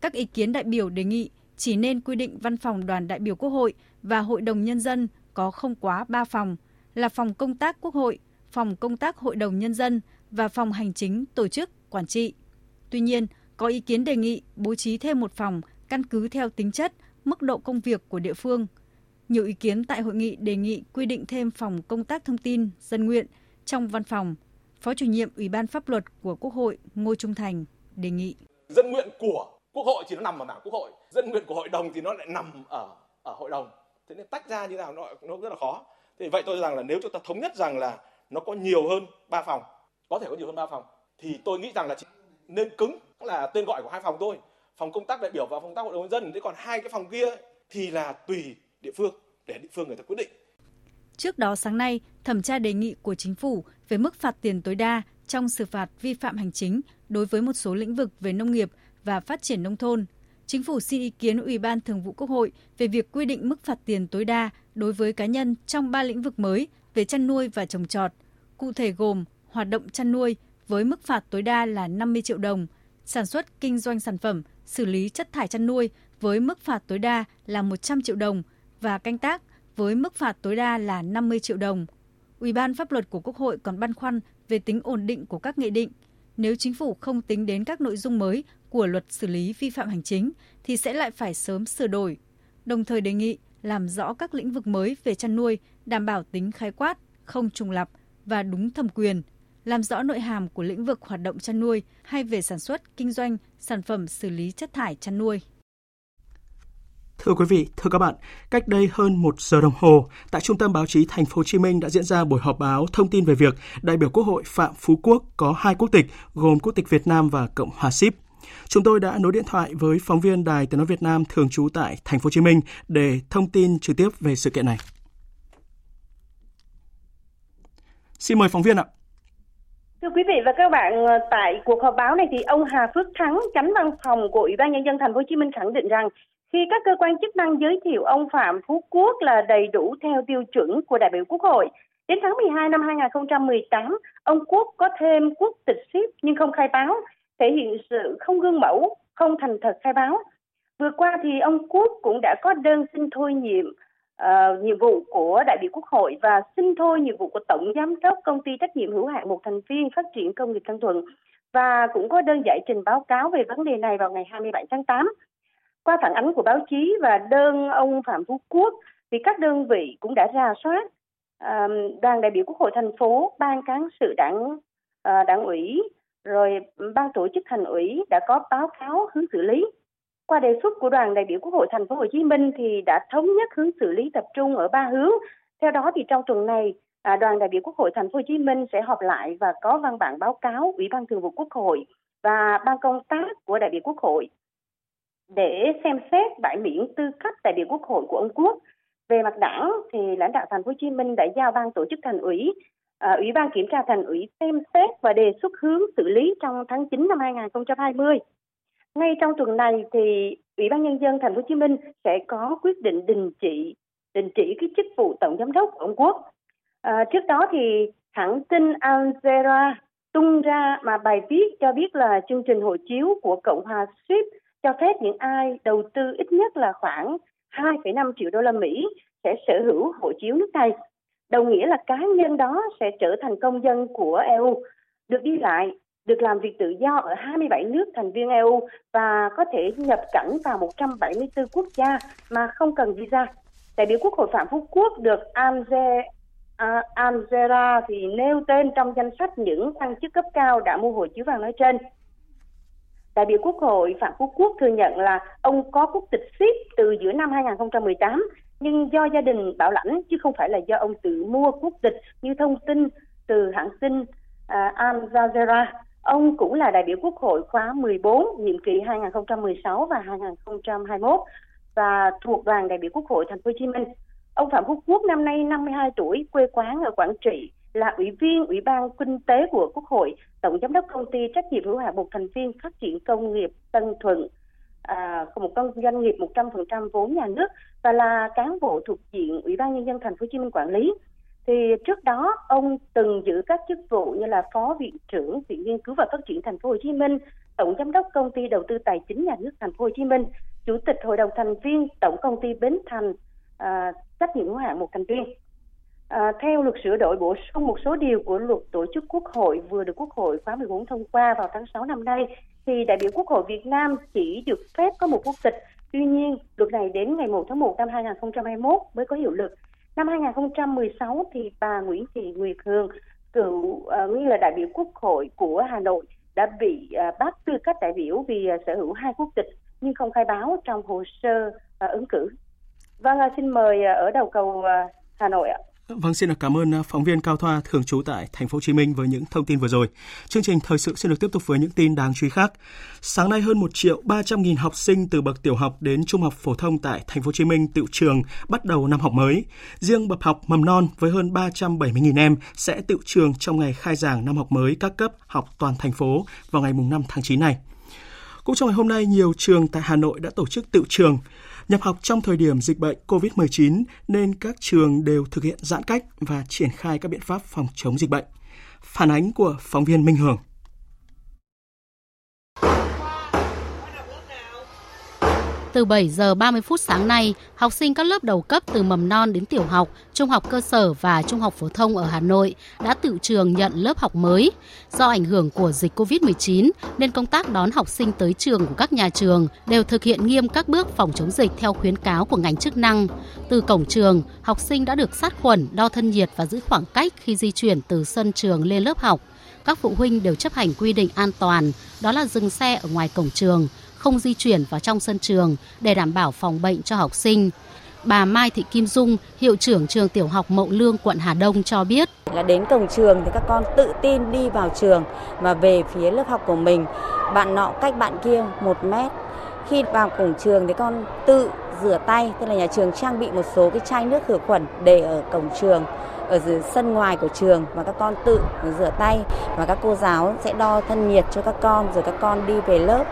Các ý kiến đại biểu đề nghị chỉ nên quy định Văn phòng Đoàn đại biểu Quốc hội và Hội đồng Nhân dân có không quá 3 phòng là phòng công tác Quốc hội, phòng công tác Hội đồng Nhân dân và phòng hành chính tổ chức quản trị. Tuy nhiên, có ý kiến đề nghị bố trí thêm một phòng căn cứ theo tính chất, mức độ công việc của địa phương – nhiều ý kiến tại hội nghị đề nghị quy định thêm phòng công tác thông tin dân nguyện trong văn phòng. Phó chủ nhiệm Ủy ban pháp luật của Quốc hội Ngô Trung Thành đề nghị. Dân nguyện của Quốc hội thì nó nằm ở mảng Quốc hội, dân nguyện của hội đồng thì nó lại nằm ở ở hội đồng. Thế nên tách ra như nào nó nó rất là khó. Thì vậy tôi rằng là nếu chúng ta thống nhất rằng là nó có nhiều hơn 3 phòng, có thể có nhiều hơn 3 phòng thì tôi nghĩ rằng là chỉ nên cứng là tên gọi của hai phòng thôi. Phòng công tác đại biểu và phòng công tác hội đồng nhân dân. Thế còn hai cái phòng kia thì là tùy địa phương để địa phương người ta quyết định. Trước đó sáng nay, thẩm tra đề nghị của chính phủ về mức phạt tiền tối đa trong xử phạt vi phạm hành chính đối với một số lĩnh vực về nông nghiệp và phát triển nông thôn. Chính phủ xin ý kiến Ủy ban Thường vụ Quốc hội về việc quy định mức phạt tiền tối đa đối với cá nhân trong ba lĩnh vực mới về chăn nuôi và trồng trọt, cụ thể gồm hoạt động chăn nuôi với mức phạt tối đa là 50 triệu đồng, sản xuất kinh doanh sản phẩm, xử lý chất thải chăn nuôi với mức phạt tối đa là 100 triệu đồng và canh tác với mức phạt tối đa là 50 triệu đồng. Ủy ban pháp luật của Quốc hội còn băn khoăn về tính ổn định của các nghị định. Nếu chính phủ không tính đến các nội dung mới của luật xử lý vi phạm hành chính thì sẽ lại phải sớm sửa đổi. Đồng thời đề nghị làm rõ các lĩnh vực mới về chăn nuôi, đảm bảo tính khái quát, không trùng lập và đúng thẩm quyền, làm rõ nội hàm của lĩnh vực hoạt động chăn nuôi hay về sản xuất, kinh doanh, sản phẩm xử lý chất thải chăn nuôi. Thưa quý vị, thưa các bạn, cách đây hơn một giờ đồng hồ, tại Trung tâm Báo chí Thành phố Hồ Chí Minh đã diễn ra buổi họp báo thông tin về việc đại biểu Quốc hội Phạm Phú Quốc có hai quốc tịch gồm quốc tịch Việt Nam và Cộng hòa Ship. Chúng tôi đã nối điện thoại với phóng viên Đài Tiếng nói Việt Nam thường trú tại Thành phố Hồ Chí Minh để thông tin trực tiếp về sự kiện này. Xin mời phóng viên ạ. Thưa quý vị và các bạn, tại cuộc họp báo này thì ông Hà Phước Thắng, tránh văn phòng của Ủy ban nhân dân thành phố Hồ Chí Minh khẳng định rằng khi các cơ quan chức năng giới thiệu ông Phạm Phú Quốc là đầy đủ theo tiêu chuẩn của đại biểu Quốc hội, đến tháng 12 năm 2018, ông Quốc có thêm quốc tịch ship nhưng không khai báo, thể hiện sự không gương mẫu, không thành thật khai báo. Vừa qua thì ông Quốc cũng đã có đơn xin thôi nhiệm uh, nhiệm vụ của đại biểu Quốc hội và xin thôi nhiệm vụ của Tổng Giám đốc Công ty trách nhiệm hữu hạn một thành viên phát triển công nghiệp Tân Thuận và cũng có đơn giải trình báo cáo về vấn đề này vào ngày 27 tháng 8. Qua phản ánh của báo chí và đơn ông Phạm Phú Quốc thì các đơn vị cũng đã ra soát đoàn đại biểu Quốc hội thành phố, ban cán sự đảng ờ, đảng ủy rồi ban tổ chức thành ủy đã có báo cáo hướng xử lý qua đề xuất của đoàn đại biểu Quốc hội thành phố Hồ Chí Minh thì đã thống nhất hướng xử lý tập trung ở ba hướng. Theo đó thì trong tuần này, à, đoàn đại biểu Quốc hội thành phố Hồ Chí Minh sẽ họp lại và có văn bản báo cáo Ủy ban Thường vụ Quốc hội và ban công tác của đại biểu Quốc hội để xem xét bãi miễn tư cách đại biểu Quốc hội của ông Quốc. Về mặt đảng thì lãnh đạo thành phố Hồ Chí Minh đã giao ban tổ chức thành ủy, à, ủy ban kiểm tra thành ủy xem xét và đề xuất hướng xử lý trong tháng 9 năm 2020. Ngay trong tuần này thì Ủy ban nhân dân thành phố Hồ Chí Minh sẽ có quyết định đình chỉ đình chỉ cái chức vụ tổng giám đốc của ông Quốc. À, trước đó thì hãng tin Al Jazeera tung ra mà bài viết cho biết là chương trình hộ chiếu của Cộng hòa Ship cho phép những ai đầu tư ít nhất là khoảng 2,5 triệu đô la Mỹ sẽ sở hữu hộ chiếu nước này. Đồng nghĩa là cá nhân đó sẽ trở thành công dân của EU, được đi lại được làm việc tự do ở 27 nước thành viên EU và có thể nhập cảnh vào 174 quốc gia mà không cần visa. Đại biểu Quốc hội Phạm Phú Quốc được Anze uh, à, Amzera thì nêu tên trong danh sách những quan chức cấp cao đã mua hộ chiếu vàng nói trên. Đại biểu Quốc hội Phạm Phú Quốc thừa nhận là ông có quốc tịch ship từ giữa năm 2018 nhưng do gia đình bảo lãnh chứ không phải là do ông tự mua quốc tịch như thông tin từ hãng tin uh, Al Jazeera. Ông cũng là đại biểu Quốc hội khóa 14, nhiệm kỳ 2016 và 2021 và thuộc đoàn đại biểu Quốc hội Thành phố Hồ Chí Minh. Ông Phạm Phú Quốc năm nay 52 tuổi, quê quán ở Quảng Trị, là ủy viên Ủy ban Kinh tế của Quốc hội, Tổng giám đốc công ty trách nhiệm hữu hạn một thành viên phát triển công nghiệp Tân Thuận, à, một công doanh nghiệp 100% vốn nhà nước và là cán bộ thuộc diện Ủy ban nhân dân thành phố Hồ Chí Minh quản lý thì trước đó ông từng giữ các chức vụ như là phó viện trưởng viện nghiên cứu và phát triển thành phố Hồ Chí Minh, tổng giám đốc công ty đầu tư tài chính nhà nước thành phố Hồ Chí Minh, chủ tịch hội đồng thành viên tổng công ty Bến Thành à, trách nhiệm hữu hạn một thành viên. À, theo luật sửa đổi bổ sung một số điều của luật tổ chức quốc hội vừa được quốc hội khóa 14 thông qua vào tháng 6 năm nay, thì đại biểu quốc hội Việt Nam chỉ được phép có một quốc tịch. Tuy nhiên, luật này đến ngày 1 tháng 1 năm 2021 mới có hiệu lực Năm 2016 thì bà Nguyễn Thị Nguyệt Hương, cựu à, uh, nguyên là đại biểu Quốc hội của Hà Nội đã bị uh, bắt tư cách đại biểu vì uh, sở hữu hai quốc tịch nhưng không khai báo trong hồ sơ uh, ứng cử. Vâng, uh, xin mời uh, ở đầu cầu uh, Hà Nội ạ. Vâng, xin được cảm ơn à, phóng viên Cao Thoa thường trú tại thành phố Hồ Chí Minh với những thông tin vừa rồi. Chương trình thời sự xin được tiếp tục với những tin đáng chú ý khác. Sáng nay hơn 1 triệu 300 nghìn học sinh từ bậc tiểu học đến trung học phổ thông tại thành phố Hồ Chí Minh tự trường bắt đầu năm học mới. Riêng bậc học mầm non với hơn 370 nghìn em sẽ tự trường trong ngày khai giảng năm học mới các cấp học toàn thành phố vào ngày mùng 5 tháng 9 này. Cũng trong ngày hôm nay, nhiều trường tại Hà Nội đã tổ chức tự trường. Nhập học trong thời điểm dịch bệnh COVID-19 nên các trường đều thực hiện giãn cách và triển khai các biện pháp phòng chống dịch bệnh. Phản ánh của phóng viên Minh Hường. Từ 7 giờ 30 phút sáng nay, học sinh các lớp đầu cấp từ mầm non đến tiểu học, trung học cơ sở và trung học phổ thông ở Hà Nội đã tự trường nhận lớp học mới. Do ảnh hưởng của dịch COVID-19 nên công tác đón học sinh tới trường của các nhà trường đều thực hiện nghiêm các bước phòng chống dịch theo khuyến cáo của ngành chức năng. Từ cổng trường, học sinh đã được sát khuẩn, đo thân nhiệt và giữ khoảng cách khi di chuyển từ sân trường lên lớp học các phụ huynh đều chấp hành quy định an toàn, đó là dừng xe ở ngoài cổng trường, không di chuyển vào trong sân trường để đảm bảo phòng bệnh cho học sinh. Bà Mai Thị Kim Dung, hiệu trưởng trường tiểu học Mậu Lương, quận Hà Đông cho biết. Là đến cổng trường thì các con tự tin đi vào trường và về phía lớp học của mình. Bạn nọ cách bạn kia một mét. Khi vào cổng trường thì con tự rửa tay, tức là nhà trường trang bị một số cái chai nước khử khuẩn để ở cổng trường ở dưới sân ngoài của trường và các con tự rửa tay và các cô giáo sẽ đo thân nhiệt cho các con rồi các con đi về lớp.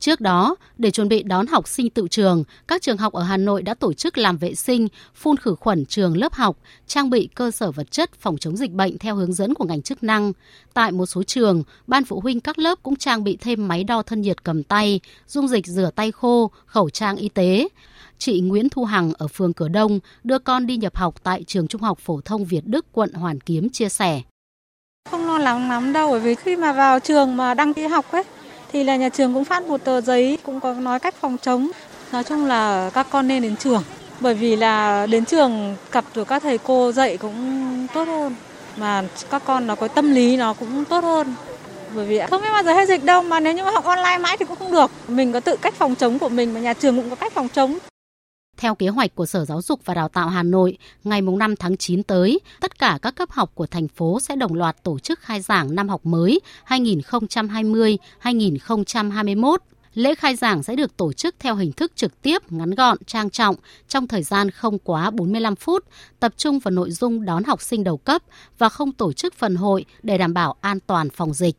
Trước đó, để chuẩn bị đón học sinh tự trường, các trường học ở Hà Nội đã tổ chức làm vệ sinh, phun khử khuẩn trường lớp học, trang bị cơ sở vật chất phòng chống dịch bệnh theo hướng dẫn của ngành chức năng. Tại một số trường, ban phụ huynh các lớp cũng trang bị thêm máy đo thân nhiệt cầm tay, dung dịch rửa tay khô, khẩu trang y tế. Chị Nguyễn Thu Hằng ở phường Cửa Đông đưa con đi nhập học tại trường Trung học phổ thông Việt Đức, quận Hoàn Kiếm chia sẻ. Không lo lắng lắm đâu bởi vì khi mà vào trường mà đăng ký học ấy thì là nhà trường cũng phát một tờ giấy, cũng có nói cách phòng chống. Nói chung là các con nên đến trường, bởi vì là đến trường gặp được các thầy cô dạy cũng tốt hơn, mà các con nó có tâm lý nó cũng tốt hơn. Bởi vì không biết bao giờ hết dịch đâu, mà nếu như mà học online mãi thì cũng không được. Mình có tự cách phòng chống của mình mà nhà trường cũng có cách phòng chống theo kế hoạch của Sở Giáo dục và Đào tạo Hà Nội, ngày 5 tháng 9 tới, tất cả các cấp học của thành phố sẽ đồng loạt tổ chức khai giảng năm học mới 2020-2021. Lễ khai giảng sẽ được tổ chức theo hình thức trực tiếp, ngắn gọn, trang trọng, trong thời gian không quá 45 phút, tập trung vào nội dung đón học sinh đầu cấp và không tổ chức phần hội để đảm bảo an toàn phòng dịch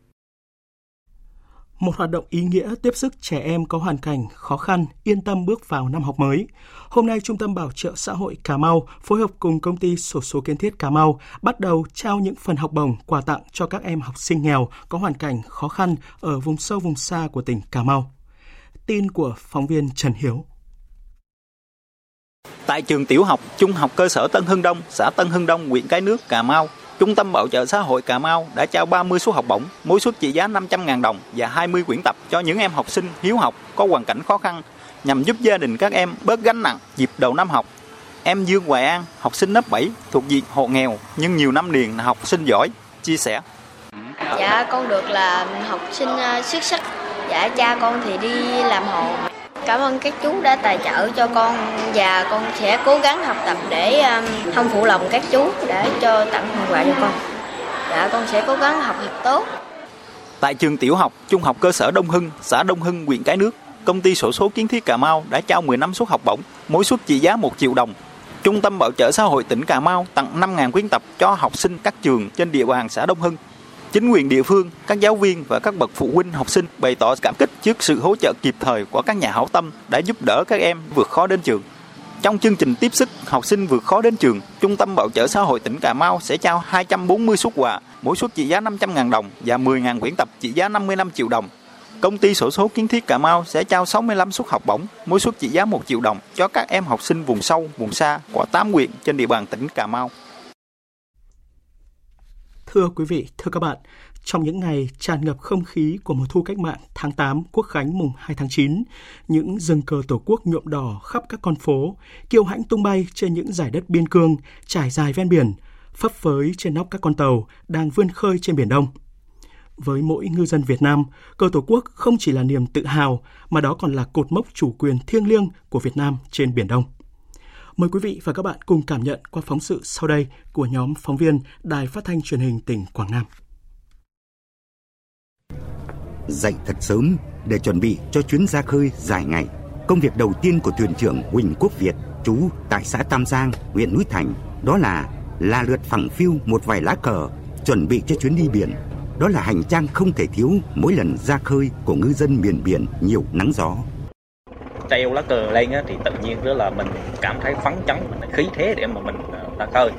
một hoạt động ý nghĩa tiếp sức trẻ em có hoàn cảnh khó khăn yên tâm bước vào năm học mới. Hôm nay, Trung tâm Bảo trợ xã hội Cà Mau phối hợp cùng công ty sổ số kiến thiết Cà Mau bắt đầu trao những phần học bổng quà tặng cho các em học sinh nghèo có hoàn cảnh khó khăn ở vùng sâu vùng xa của tỉnh Cà Mau. Tin của phóng viên Trần Hiếu. Tại trường tiểu học, trung học cơ sở Tân Hưng Đông, xã Tân Hưng Đông, huyện Cái Nước, Cà Mau, Trung tâm Bảo trợ xã hội Cà Mau đã trao 30 suất học bổng, mỗi suất trị giá 500.000 đồng và 20 quyển tập cho những em học sinh hiếu học có hoàn cảnh khó khăn nhằm giúp gia đình các em bớt gánh nặng dịp đầu năm học. Em Dương Hoài An, học sinh lớp 7 thuộc diện hộ nghèo nhưng nhiều năm liền là học sinh giỏi, chia sẻ. Dạ con được là học sinh ờ, xuất sắc. Dạ cha con thì đi làm hộ. Cảm ơn các chú đã tài trợ cho con và con sẽ cố gắng học tập để um, không phụ lòng các chú để cho tặng phần quà cho con. Dạ con sẽ cố gắng học thật tốt. Tại trường tiểu học, trung học cơ sở Đông Hưng, xã Đông Hưng, huyện Cái Nước, công ty sổ số kiến thiết Cà Mau đã trao 15 suất học bổng, mỗi suất trị giá 1 triệu đồng. Trung tâm Bảo trợ xã hội tỉnh Cà Mau tặng 5.000 quyển tập cho học sinh các trường trên địa bàn xã Đông Hưng Chính quyền địa phương, các giáo viên và các bậc phụ huynh học sinh bày tỏ cảm kích trước sự hỗ trợ kịp thời của các nhà hảo tâm đã giúp đỡ các em vượt khó đến trường. Trong chương trình tiếp sức học sinh vượt khó đến trường, Trung tâm Bảo trợ xã hội tỉnh Cà Mau sẽ trao 240 suất quà, mỗi suất trị giá 500.000 đồng và 10.000 quyển tập trị giá 55 triệu đồng. Công ty sổ số kiến thiết Cà Mau sẽ trao 65 suất học bổng, mỗi suất trị giá 1 triệu đồng cho các em học sinh vùng sâu, vùng xa của 8 huyện trên địa bàn tỉnh Cà Mau. Thưa quý vị, thưa các bạn, trong những ngày tràn ngập không khí của mùa thu cách mạng tháng 8 quốc khánh mùng 2 tháng 9, những rừng cờ tổ quốc nhuộm đỏ khắp các con phố, kiêu hãnh tung bay trên những giải đất biên cương trải dài ven biển, phấp phới trên nóc các con tàu đang vươn khơi trên biển Đông. Với mỗi ngư dân Việt Nam, cờ Tổ quốc không chỉ là niềm tự hào mà đó còn là cột mốc chủ quyền thiêng liêng của Việt Nam trên biển Đông. Mời quý vị và các bạn cùng cảm nhận qua phóng sự sau đây của nhóm phóng viên Đài Phát thanh Truyền hình tỉnh Quảng Nam. Dậy thật sớm để chuẩn bị cho chuyến ra khơi dài ngày. Công việc đầu tiên của thuyền trưởng Huỳnh Quốc Việt, trú tại xã Tam Giang, huyện Núi Thành, đó là là lượt phẳng phiu một vài lá cờ, chuẩn bị cho chuyến đi biển. Đó là hành trang không thể thiếu mỗi lần ra khơi của ngư dân miền biển nhiều nắng gió treo lá cờ lên á, thì tự nhiên đó là mình cảm thấy phấn chấn mình khí thế để mà mình ờ, ra khơi.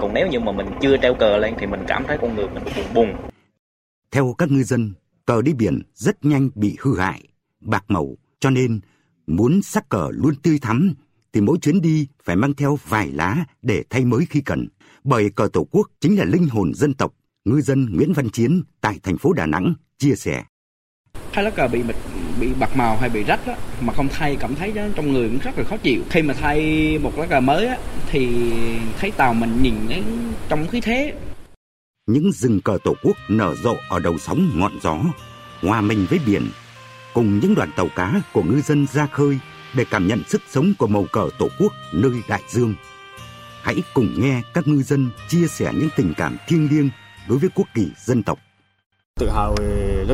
Còn nếu như mà mình chưa treo cờ lên thì mình cảm thấy con người mình buồn buồn. Theo các ngư dân cờ đi biển rất nhanh bị hư hại bạc màu cho nên muốn sắc cờ luôn tươi thắm thì mỗi chuyến đi phải mang theo vài lá để thay mới khi cần. Bởi cờ tổ quốc chính là linh hồn dân tộc ngư dân Nguyễn Văn Chiến tại thành phố Đà Nẵng chia sẻ hai rất cờ bị bịt bị bạc màu hay bị rách á, mà không thay cảm thấy trong người cũng rất là khó chịu khi mà thay một lá cờ mới á, thì thấy tàu mình nhìn đến trong khí thế những rừng cờ tổ quốc nở rộ ở đầu sóng ngọn gió, hòa mình với biển, cùng những đoàn tàu cá của ngư dân ra khơi để cảm nhận sức sống của màu cờ tổ quốc nơi đại dương. Hãy cùng nghe các ngư dân chia sẻ những tình cảm thiêng liêng đối với quốc kỳ dân tộc. Tự hào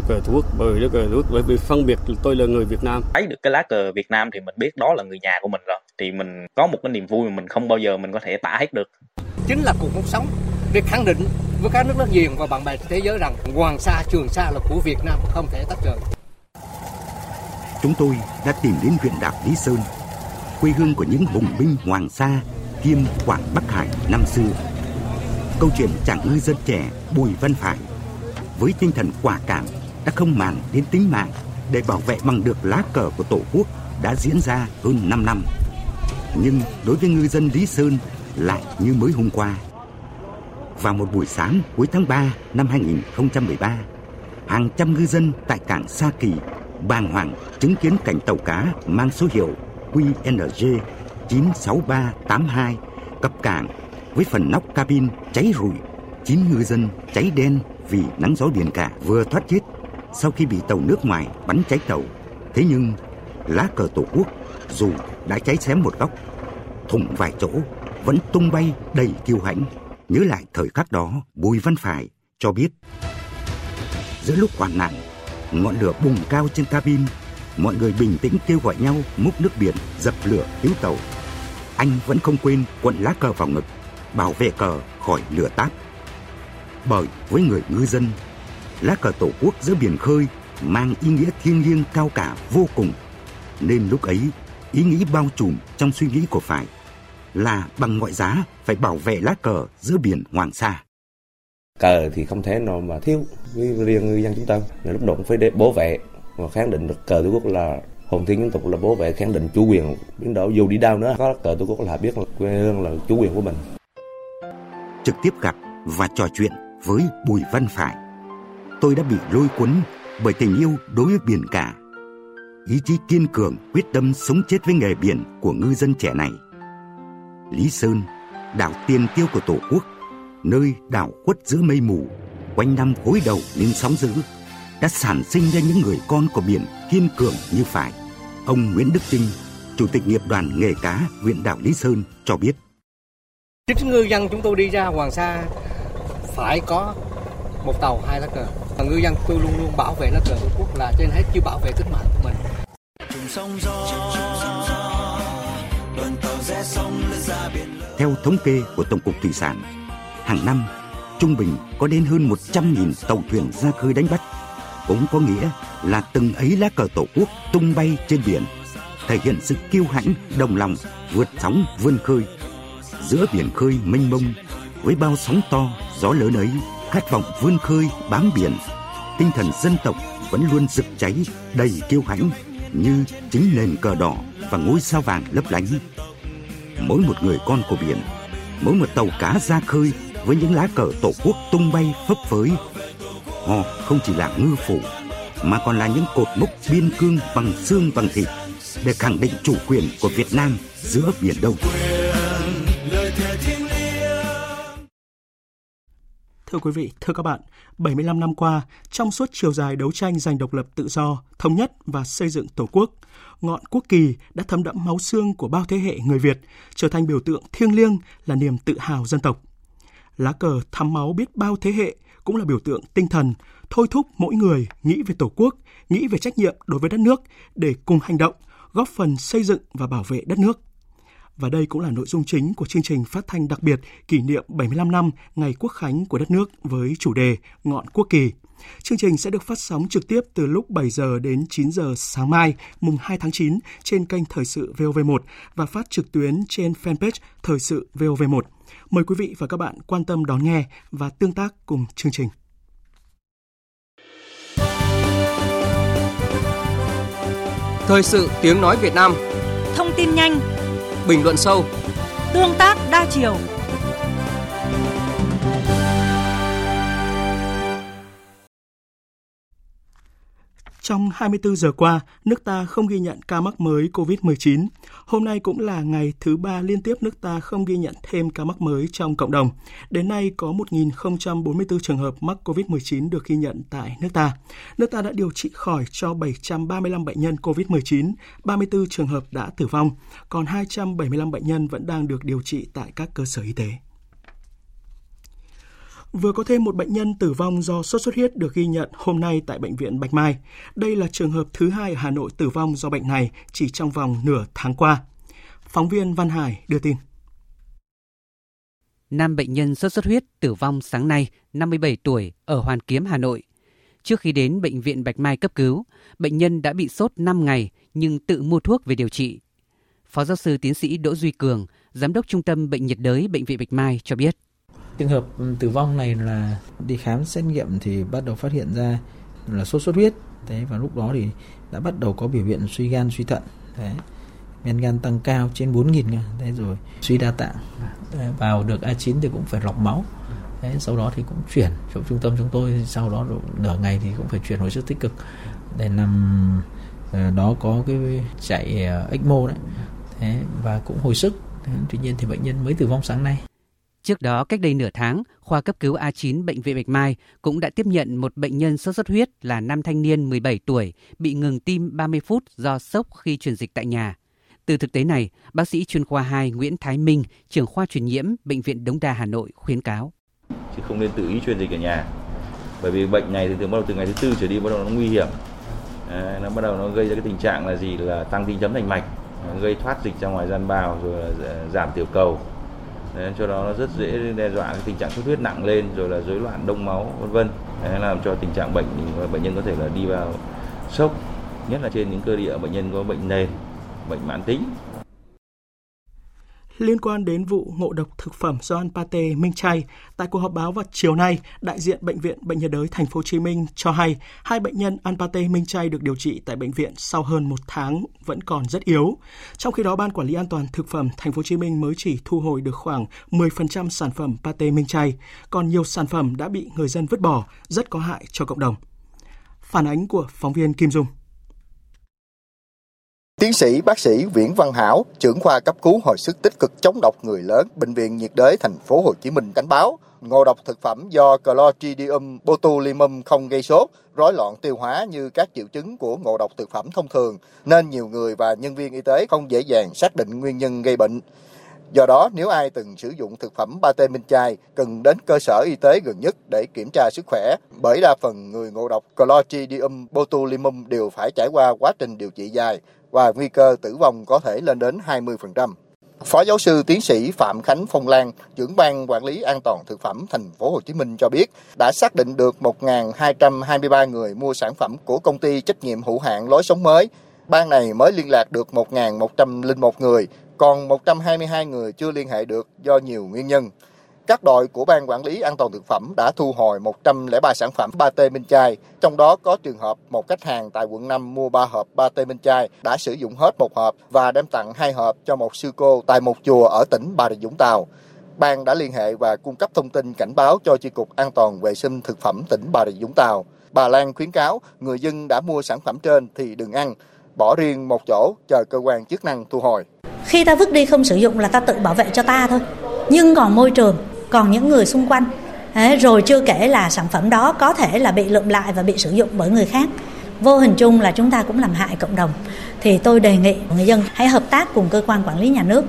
cờ Tổ quốc, bởi cờ Tổ quốc bởi vì phân biệt tôi là người Việt Nam. Thấy được cái lá cờ Việt Nam thì mình biết đó là người nhà của mình rồi. Thì mình có một cái niềm vui mà mình không bao giờ mình có thể tả hết được. Chính là cuộc sống để khẳng định với các nước láng giềng và bạn bè thế giới rằng Hoàng Sa, Trường Sa là của Việt Nam, không thể tách rời. Chúng tôi đã tìm đến huyện đảo Lý Sơn, quê hương của những hùng binh Hoàng Sa, kiêm Quảng Bắc Hải năm xưa. Câu chuyện chàng ngư dân trẻ Bùi Văn Phải với tinh thần quả cảm đã không màng đến tính mạng để bảo vệ bằng được lá cờ của Tổ quốc đã diễn ra hơn 5 năm. Nhưng đối với ngư dân Lý Sơn lại như mới hôm qua. Vào một buổi sáng cuối tháng 3 năm 2013, hàng trăm ngư dân tại cảng Sa Kỳ bàng hoàng chứng kiến cảnh tàu cá mang số hiệu QNG 96382 cập cảng với phần nóc cabin cháy rụi, chín ngư dân cháy đen vì nắng gió biển cả vừa thoát chết sau khi bị tàu nước ngoài bắn cháy tàu. Thế nhưng lá cờ tổ quốc dù đã cháy xém một góc, thủng vài chỗ vẫn tung bay đầy kiêu hãnh. Nhớ lại thời khắc đó, Bùi Văn Phải cho biết giữa lúc hoạn nạn, ngọn lửa bùng cao trên cabin, mọi người bình tĩnh kêu gọi nhau múc nước biển dập lửa cứu tàu. Anh vẫn không quên quận lá cờ vào ngực, bảo vệ cờ khỏi lửa táp bởi với người ngư dân, lá cờ tổ quốc giữa biển khơi mang ý nghĩa thiêng liêng cao cả vô cùng. Nên lúc ấy, ý nghĩ bao trùm trong suy nghĩ của phải là bằng mọi giá phải bảo vệ lá cờ giữa biển Hoàng Sa. Cờ thì không thể nào mà thiếu với riêng ngư dân chúng ta. Lúc nào cũng phải để bố vệ và khẳng định được cờ tổ quốc là hồn thiên dân tộc là bố vệ khẳng định chủ quyền biến đổi dù đi đâu nữa có cờ tổ quốc là biết là quê hương là chủ quyền của mình trực tiếp gặp và trò chuyện với Bùi Văn Phải. Tôi đã bị lôi cuốn bởi tình yêu đối với biển cả. Ý chí kiên cường, quyết tâm sống chết với nghề biển của ngư dân trẻ này. Lý Sơn, đảo tiền tiêu của Tổ quốc, nơi đảo quất giữa mây mù, quanh năm gối đầu lên sóng dữ, đã sản sinh ra những người con của biển kiên cường như phải. Ông Nguyễn Đức Trinh, Chủ tịch nghiệp đoàn nghề cá huyện đảo Lý Sơn cho biết. Chính ngư dân chúng tôi đi ra Hoàng Sa phải có một tàu hai lá cờ và ngư dân tôi luôn luôn bảo vệ lá cờ tổ quốc là trên hết chứ bảo vệ tính mạng của mình theo thống kê của Tổng cục Thủy sản, hàng năm trung bình có đến hơn 100.000 tàu thuyền ra khơi đánh bắt. Cũng có nghĩa là từng ấy lá cờ tổ quốc tung bay trên biển, thể hiện sự kiêu hãnh, đồng lòng, vượt sóng vươn khơi. Giữa biển khơi mênh mông, với bao sóng to, gió lớn ấy, khát vọng vươn khơi bám biển, tinh thần dân tộc vẫn luôn rực cháy đầy kiêu hãnh như chính nền cờ đỏ và ngôi sao vàng lấp lánh. Mỗi một người con của biển, mỗi một tàu cá ra khơi với những lá cờ tổ quốc tung bay phấp phới, họ không chỉ là ngư phủ mà còn là những cột mốc biên cương bằng xương bằng thịt để khẳng định chủ quyền của Việt Nam giữa biển Đông. Thưa quý vị, thưa các bạn, 75 năm qua, trong suốt chiều dài đấu tranh giành độc lập tự do, thống nhất và xây dựng Tổ quốc, ngọn quốc kỳ đã thấm đẫm máu xương của bao thế hệ người Việt, trở thành biểu tượng thiêng liêng là niềm tự hào dân tộc. Lá cờ thắm máu biết bao thế hệ cũng là biểu tượng tinh thần, thôi thúc mỗi người nghĩ về Tổ quốc, nghĩ về trách nhiệm đối với đất nước để cùng hành động, góp phần xây dựng và bảo vệ đất nước. Và đây cũng là nội dung chính của chương trình phát thanh đặc biệt kỷ niệm 75 năm Ngày Quốc khánh của đất nước với chủ đề Ngọn Quốc kỳ. Chương trình sẽ được phát sóng trực tiếp từ lúc 7 giờ đến 9 giờ sáng mai, mùng 2 tháng 9 trên kênh Thời sự VOV1 và phát trực tuyến trên fanpage Thời sự VOV1. Mời quý vị và các bạn quan tâm đón nghe và tương tác cùng chương trình. Thời sự tiếng nói Việt Nam Thông tin nhanh Bình luận sâu. Tương tác đa chiều. Trong 24 giờ qua, nước ta không ghi nhận ca mắc mới COVID-19. Hôm nay cũng là ngày thứ ba liên tiếp nước ta không ghi nhận thêm ca mắc mới trong cộng đồng. Đến nay có 1.044 trường hợp mắc COVID-19 được ghi nhận tại nước ta. Nước ta đã điều trị khỏi cho 735 bệnh nhân COVID-19, 34 trường hợp đã tử vong, còn 275 bệnh nhân vẫn đang được điều trị tại các cơ sở y tế. Vừa có thêm một bệnh nhân tử vong do sốt xuất huyết được ghi nhận hôm nay tại bệnh viện Bạch Mai. Đây là trường hợp thứ hai ở Hà Nội tử vong do bệnh này chỉ trong vòng nửa tháng qua. Phóng viên Văn Hải đưa tin. Nam bệnh nhân sốt xuất huyết tử vong sáng nay, 57 tuổi, ở Hoàn Kiếm, Hà Nội. Trước khi đến bệnh viện Bạch Mai cấp cứu, bệnh nhân đã bị sốt 5 ngày nhưng tự mua thuốc về điều trị. Phó giáo sư tiến sĩ Đỗ Duy Cường, Giám đốc Trung tâm Bệnh nhiệt đới Bệnh viện Bạch Mai cho biết. Trường hợp ừ, tử vong này là đi khám xét nghiệm thì bắt đầu phát hiện ra là sốt xuất huyết. Thế và lúc đó thì đã bắt đầu có biểu hiện suy gan, suy thận. Thế men gan tăng cao trên 4.000 thế rồi suy đa tạng. Vào được A9 thì cũng phải lọc máu. Thế sau đó thì cũng chuyển chỗ trung tâm chúng tôi. Sau đó nửa ngày thì cũng phải chuyển hồi sức tích cực. Để nằm ờ, đó có cái chạy ờ, ECMO đấy. Thế và cũng hồi sức. Thế, tuy nhiên thì bệnh nhân mới tử vong sáng nay. Trước đó, cách đây nửa tháng, khoa cấp cứu A9 Bệnh viện Bạch Mai cũng đã tiếp nhận một bệnh nhân sốt xuất huyết là nam thanh niên 17 tuổi bị ngừng tim 30 phút do sốc khi truyền dịch tại nhà. Từ thực tế này, bác sĩ chuyên khoa 2 Nguyễn Thái Minh, trưởng khoa truyền nhiễm Bệnh viện Đống Đa Hà Nội khuyến cáo. Chứ không nên tự ý truyền dịch ở nhà. Bởi vì bệnh này thì từ bắt đầu từ ngày thứ tư trở đi bắt đầu nó nguy hiểm. À, nó bắt đầu nó gây ra cái tình trạng là gì là tăng tinh chấm thành mạch, gây thoát dịch ra ngoài gian bào rồi là ờ, giảm tiểu cầu. Đấy, cho đó nó rất dễ đe dọa cái tình trạng xuất huyết nặng lên rồi là rối loạn đông máu vân vân làm cho tình trạng bệnh bệnh nhân có thể là đi vào sốc nhất là trên những cơ địa bệnh nhân có bệnh nền bệnh mãn tính. Liên quan đến vụ ngộ độc thực phẩm do ăn pate Minh Chay, tại cuộc họp báo vào chiều nay, đại diện bệnh viện Bệnh nhiệt đới Thành phố Hồ Chí Minh cho hay hai bệnh nhân ăn pate Minh Chay được điều trị tại bệnh viện sau hơn một tháng vẫn còn rất yếu. Trong khi đó, ban quản lý an toàn thực phẩm Thành phố Hồ Chí Minh mới chỉ thu hồi được khoảng 10% sản phẩm pate Minh Chay, còn nhiều sản phẩm đã bị người dân vứt bỏ, rất có hại cho cộng đồng. Phản ánh của phóng viên Kim Dung. Tiến sĩ bác sĩ Viễn Văn Hảo, trưởng khoa cấp cứu hồi sức tích cực chống độc người lớn, bệnh viện nhiệt đới thành phố Hồ Chí Minh cảnh báo ngộ độc thực phẩm do Clostridium botulinum không gây sốt, rối loạn tiêu hóa như các triệu chứng của ngộ độc thực phẩm thông thường, nên nhiều người và nhân viên y tế không dễ dàng xác định nguyên nhân gây bệnh. Do đó, nếu ai từng sử dụng thực phẩm pate minh chai, cần đến cơ sở y tế gần nhất để kiểm tra sức khỏe, bởi đa phần người ngộ độc Clostridium botulinum đều phải trải qua quá trình điều trị dài và nguy cơ tử vong có thể lên đến 20%. Phó giáo sư tiến sĩ Phạm Khánh Phong Lan, trưởng ban quản lý an toàn thực phẩm thành phố Hồ Chí Minh cho biết đã xác định được 1.223 người mua sản phẩm của công ty trách nhiệm hữu hạn lối sống mới. Ban này mới liên lạc được 1.101 người, còn 122 người chưa liên hệ được do nhiều nguyên nhân. Các đội của Ban Quản lý An toàn thực phẩm đã thu hồi 103 sản phẩm pate minh chai, trong đó có trường hợp một khách hàng tại quận 5 mua 3 hộp pate minh chai đã sử dụng hết một hộp và đem tặng hai hộp cho một sư cô tại một chùa ở tỉnh Bà Rịa Vũng Tàu. Ban đã liên hệ và cung cấp thông tin cảnh báo cho Chi cục An toàn vệ sinh thực phẩm tỉnh Bà Rịa Vũng Tàu. Bà Lan khuyến cáo người dân đã mua sản phẩm trên thì đừng ăn, bỏ riêng một chỗ chờ cơ quan chức năng thu hồi. Khi ta vứt đi không sử dụng là ta tự bảo vệ cho ta thôi. Nhưng còn môi trường còn những người xung quanh Đấy, rồi chưa kể là sản phẩm đó có thể là bị lượm lại và bị sử dụng bởi người khác. Vô hình chung là chúng ta cũng làm hại cộng đồng. Thì tôi đề nghị người dân hãy hợp tác cùng cơ quan quản lý nhà nước.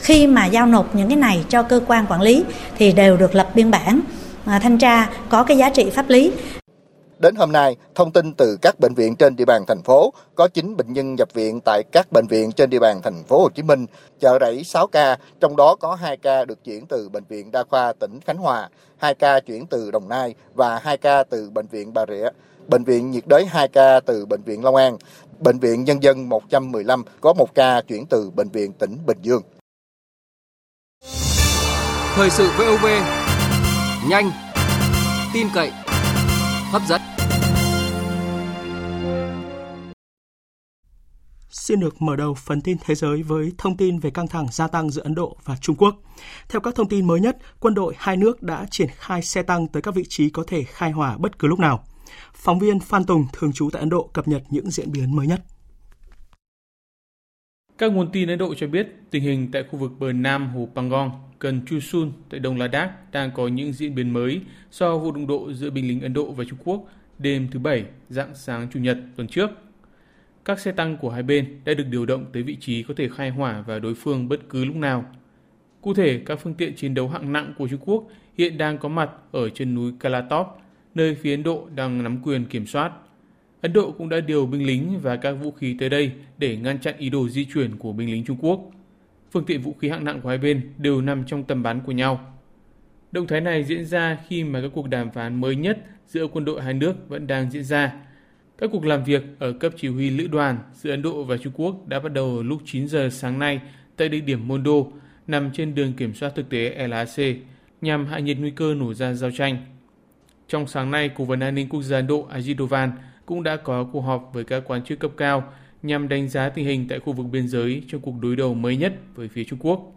Khi mà giao nộp những cái này cho cơ quan quản lý thì đều được lập biên bản. À, thanh tra có cái giá trị pháp lý. Đến hôm nay, thông tin từ các bệnh viện trên địa bàn thành phố có 9 bệnh nhân nhập viện tại các bệnh viện trên địa bàn thành phố Hồ Chí Minh, chợ rẫy 6 ca, trong đó có 2 ca được chuyển từ bệnh viện Đa khoa tỉnh Khánh Hòa, 2 ca chuyển từ Đồng Nai và 2 ca từ bệnh viện Bà Rịa. Bệnh viện nhiệt đới 2 ca từ bệnh viện Long An. Bệnh viện Nhân dân 115 có 1 ca chuyển từ bệnh viện tỉnh Bình Dương. Thời sự VOV nhanh, tin cậy, hấp dẫn. Xin được mở đầu phần tin thế giới với thông tin về căng thẳng gia tăng giữa Ấn Độ và Trung Quốc. Theo các thông tin mới nhất, quân đội hai nước đã triển khai xe tăng tới các vị trí có thể khai hỏa bất cứ lúc nào. Phóng viên Phan Tùng thường trú tại Ấn Độ cập nhật những diễn biến mới nhất. Các nguồn tin Ấn Độ cho biết tình hình tại khu vực bờ Nam hồ Pangong, gần Chushun tại Đông Ladakh đang có những diễn biến mới sau vụ đụng độ giữa binh lính Ấn Độ và Trung Quốc đêm thứ Bảy, dạng sáng Chủ nhật tuần trước. Các xe tăng của hai bên đã được điều động tới vị trí có thể khai hỏa vào đối phương bất cứ lúc nào. Cụ thể, các phương tiện chiến đấu hạng nặng của Trung Quốc hiện đang có mặt ở chân núi Kalatop, nơi phía Ấn Độ đang nắm quyền kiểm soát. Ấn Độ cũng đã điều binh lính và các vũ khí tới đây để ngăn chặn ý đồ di chuyển của binh lính Trung Quốc. Phương tiện vũ khí hạng nặng của hai bên đều nằm trong tầm bắn của nhau. Động thái này diễn ra khi mà các cuộc đàm phán mới nhất giữa quân đội hai nước vẫn đang diễn ra. Các cuộc làm việc ở cấp chỉ huy lữ đoàn giữa Ấn Độ và Trung Quốc đã bắt đầu lúc 9 giờ sáng nay tại địa điểm Mondo, nằm trên đường kiểm soát thực tế LAC, nhằm hạ nhiệt nguy cơ nổ ra giao tranh. Trong sáng nay, Cố vấn an ninh quốc gia Ấn Độ Ajit Dovan cũng đã có cuộc họp với các quan chức cấp cao nhằm đánh giá tình hình tại khu vực biên giới trong cuộc đối đầu mới nhất với phía Trung Quốc.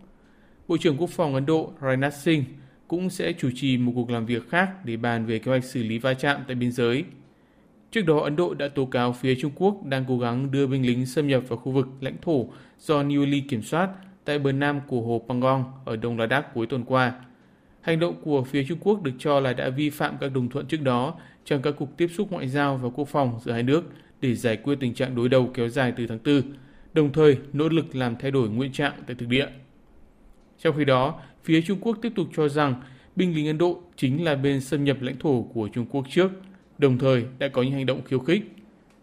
Bộ trưởng Quốc phòng Ấn Độ Rajnath Singh cũng sẽ chủ trì một cuộc làm việc khác để bàn về kế hoạch xử lý va chạm tại biên giới. Trước đó, Ấn Độ đã tố cáo phía Trung Quốc đang cố gắng đưa binh lính xâm nhập vào khu vực lãnh thổ do New Delhi kiểm soát tại bờ nam của hồ Pangong ở Đông Ladakh cuối tuần qua. Hành động của phía Trung Quốc được cho là đã vi phạm các đồng thuận trước đó trong các cuộc tiếp xúc ngoại giao và quốc phòng giữa hai nước để giải quyết tình trạng đối đầu kéo dài từ tháng 4, đồng thời nỗ lực làm thay đổi nguyên trạng tại thực địa. Trong khi đó, phía Trung Quốc tiếp tục cho rằng binh lính Ấn Độ chính là bên xâm nhập lãnh thổ của Trung Quốc trước, đồng thời đã có những hành động khiêu khích.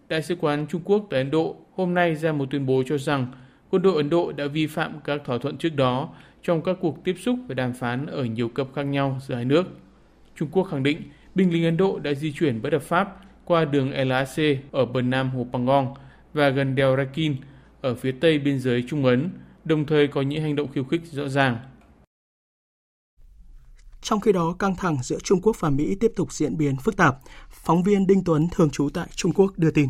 Đại sứ quán Trung Quốc tại Ấn Độ hôm nay ra một tuyên bố cho rằng quân đội Ấn Độ đã vi phạm các thỏa thuận trước đó trong các cuộc tiếp xúc và đàm phán ở nhiều cấp khác nhau giữa hai nước. Trung Quốc khẳng định binh lính Ấn Độ đã di chuyển bất hợp pháp qua đường LAC ở bờ nam hồ Pangong và gần đèo Rakin ở phía tây biên giới Trung Ấn, đồng thời có những hành động khiêu khích rõ ràng. Trong khi đó, căng thẳng giữa Trung Quốc và Mỹ tiếp tục diễn biến phức tạp. Phóng viên Đinh Tuấn thường trú tại Trung Quốc đưa tin.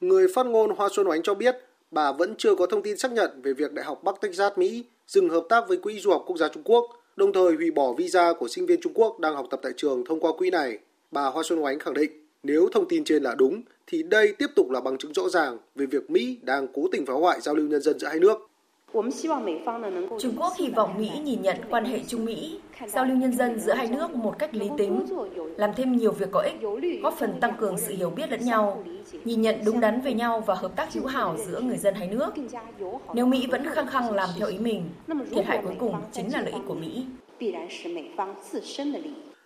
Người phát ngôn Hoa Xuân Oánh cho biết, bà vẫn chưa có thông tin xác nhận về việc Đại học Bắc Texas Mỹ dừng hợp tác với Quỹ Du học Quốc gia Trung Quốc, đồng thời hủy bỏ visa của sinh viên Trung Quốc đang học tập tại trường thông qua quỹ này. Bà Hoa Xuân Oánh khẳng định, nếu thông tin trên là đúng, thì đây tiếp tục là bằng chứng rõ ràng về việc Mỹ đang cố tình phá hoại giao lưu nhân dân giữa hai nước. Trung Quốc hy vọng Mỹ nhìn nhận quan hệ Trung Mỹ, giao lưu nhân dân giữa hai nước một cách lý tính, làm thêm nhiều việc có ích, góp phần tăng cường sự hiểu biết lẫn nhau, nhìn nhận đúng đắn về nhau và hợp tác hữu hảo giữa người dân hai nước. Nếu Mỹ vẫn khăng khăng làm theo ý mình, thiệt hại cuối cùng chính là lợi ích của Mỹ.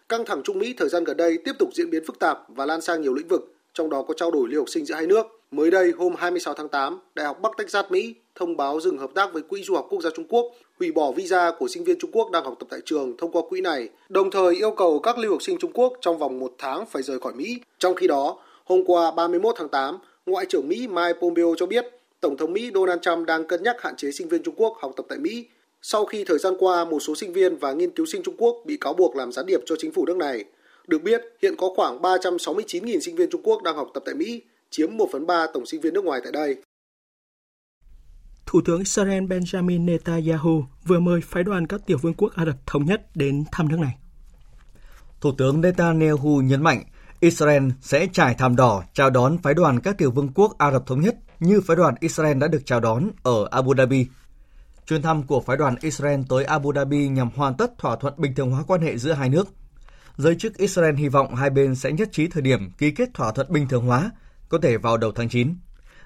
Căng thẳng Trung Mỹ thời gian gần đây tiếp tục diễn biến phức tạp và lan sang nhiều lĩnh vực, trong đó có trao đổi lưu học sinh giữa hai nước. Mới đây, hôm 26 tháng 8, Đại học Bắc Texas Mỹ thông báo dừng hợp tác với Quỹ Du học Quốc gia Trung Quốc, hủy bỏ visa của sinh viên Trung Quốc đang học tập tại trường thông qua quỹ này, đồng thời yêu cầu các lưu học sinh Trung Quốc trong vòng một tháng phải rời khỏi Mỹ. Trong khi đó, hôm qua 31 tháng 8, Ngoại trưởng Mỹ Mike Pompeo cho biết Tổng thống Mỹ Donald Trump đang cân nhắc hạn chế sinh viên Trung Quốc học tập tại Mỹ sau khi thời gian qua một số sinh viên và nghiên cứu sinh Trung Quốc bị cáo buộc làm gián điệp cho chính phủ nước này. Được biết, hiện có khoảng 369.000 sinh viên Trung Quốc đang học tập tại Mỹ, chiếm 1 phần 3 tổng sinh viên nước ngoài tại đây. Thủ tướng Israel Benjamin Netanyahu vừa mời phái đoàn các tiểu vương quốc Ả Rập Thống Nhất đến thăm nước này. Thủ tướng Netanyahu nhấn mạnh Israel sẽ trải thảm đỏ chào đón phái đoàn các tiểu vương quốc Ả Rập Thống Nhất như phái đoàn Israel đã được chào đón ở Abu Dhabi. Chuyến thăm của phái đoàn Israel tới Abu Dhabi nhằm hoàn tất thỏa thuận bình thường hóa quan hệ giữa hai nước. Giới chức Israel hy vọng hai bên sẽ nhất trí thời điểm ký kết thỏa thuận bình thường hóa, có thể vào đầu tháng 9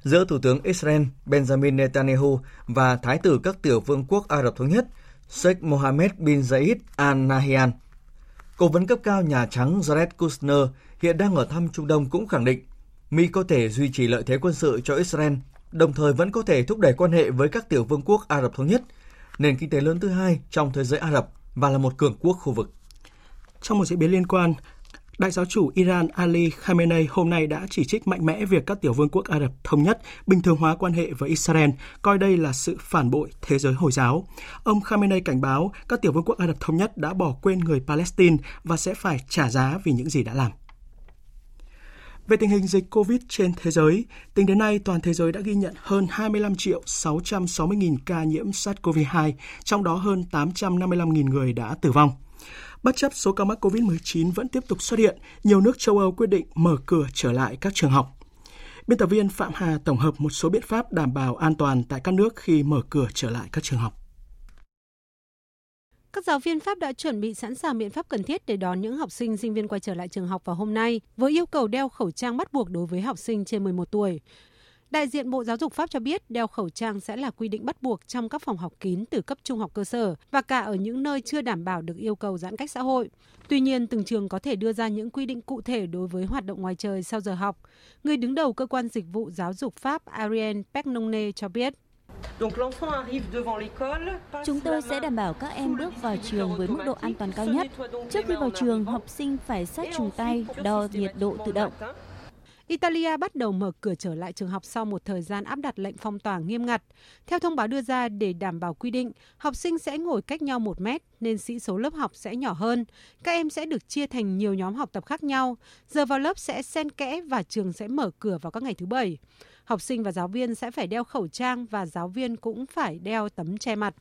giữa Thủ tướng Israel Benjamin Netanyahu và Thái tử các tiểu vương quốc Ả Rập Thống Nhất Sheikh Mohammed bin Zayed Al Nahyan. Cố vấn cấp cao Nhà Trắng Jared Kushner hiện đang ở thăm Trung Đông cũng khẳng định Mỹ có thể duy trì lợi thế quân sự cho Israel, đồng thời vẫn có thể thúc đẩy quan hệ với các tiểu vương quốc Ả Rập Thống Nhất, nền kinh tế lớn thứ hai trong thế giới Ả Rập và là một cường quốc khu vực. Trong một diễn biến liên quan, Đại giáo chủ Iran Ali Khamenei hôm nay đã chỉ trích mạnh mẽ việc các tiểu vương quốc Ả Rập thống nhất bình thường hóa quan hệ với Israel, coi đây là sự phản bội thế giới Hồi giáo. Ông Khamenei cảnh báo các tiểu vương quốc Ả Rập thống nhất đã bỏ quên người Palestine và sẽ phải trả giá vì những gì đã làm. Về tình hình dịch COVID trên thế giới, tính đến nay toàn thế giới đã ghi nhận hơn 25 triệu 660 nghìn ca nhiễm SARS-CoV-2, trong đó hơn 855 nghìn người đã tử vong. Bất chấp số ca mắc COVID-19 vẫn tiếp tục xuất hiện, nhiều nước châu Âu quyết định mở cửa trở lại các trường học. Biên tập viên Phạm Hà tổng hợp một số biện pháp đảm bảo an toàn tại các nước khi mở cửa trở lại các trường học. Các giáo viên Pháp đã chuẩn bị sẵn sàng biện pháp cần thiết để đón những học sinh, sinh viên quay trở lại trường học vào hôm nay, với yêu cầu đeo khẩu trang bắt buộc đối với học sinh trên 11 tuổi. Đại diện Bộ Giáo dục Pháp cho biết đeo khẩu trang sẽ là quy định bắt buộc trong các phòng học kín từ cấp trung học cơ sở và cả ở những nơi chưa đảm bảo được yêu cầu giãn cách xã hội. Tuy nhiên, từng trường có thể đưa ra những quy định cụ thể đối với hoạt động ngoài trời sau giờ học. Người đứng đầu cơ quan dịch vụ giáo dục Pháp Ariane Pecnone cho biết. Chúng tôi sẽ đảm bảo các em bước vào trường với mức độ an toàn cao nhất. Trước khi vào trường, học sinh phải sát trùng tay, đo nhiệt độ tự động. Italia bắt đầu mở cửa trở lại trường học sau một thời gian áp đặt lệnh phong tỏa nghiêm ngặt. Theo thông báo đưa ra để đảm bảo quy định, học sinh sẽ ngồi cách nhau một mét nên sĩ số lớp học sẽ nhỏ hơn. Các em sẽ được chia thành nhiều nhóm học tập khác nhau. Giờ vào lớp sẽ xen kẽ và trường sẽ mở cửa vào các ngày thứ bảy. Học sinh và giáo viên sẽ phải đeo khẩu trang và giáo viên cũng phải đeo tấm che mặt.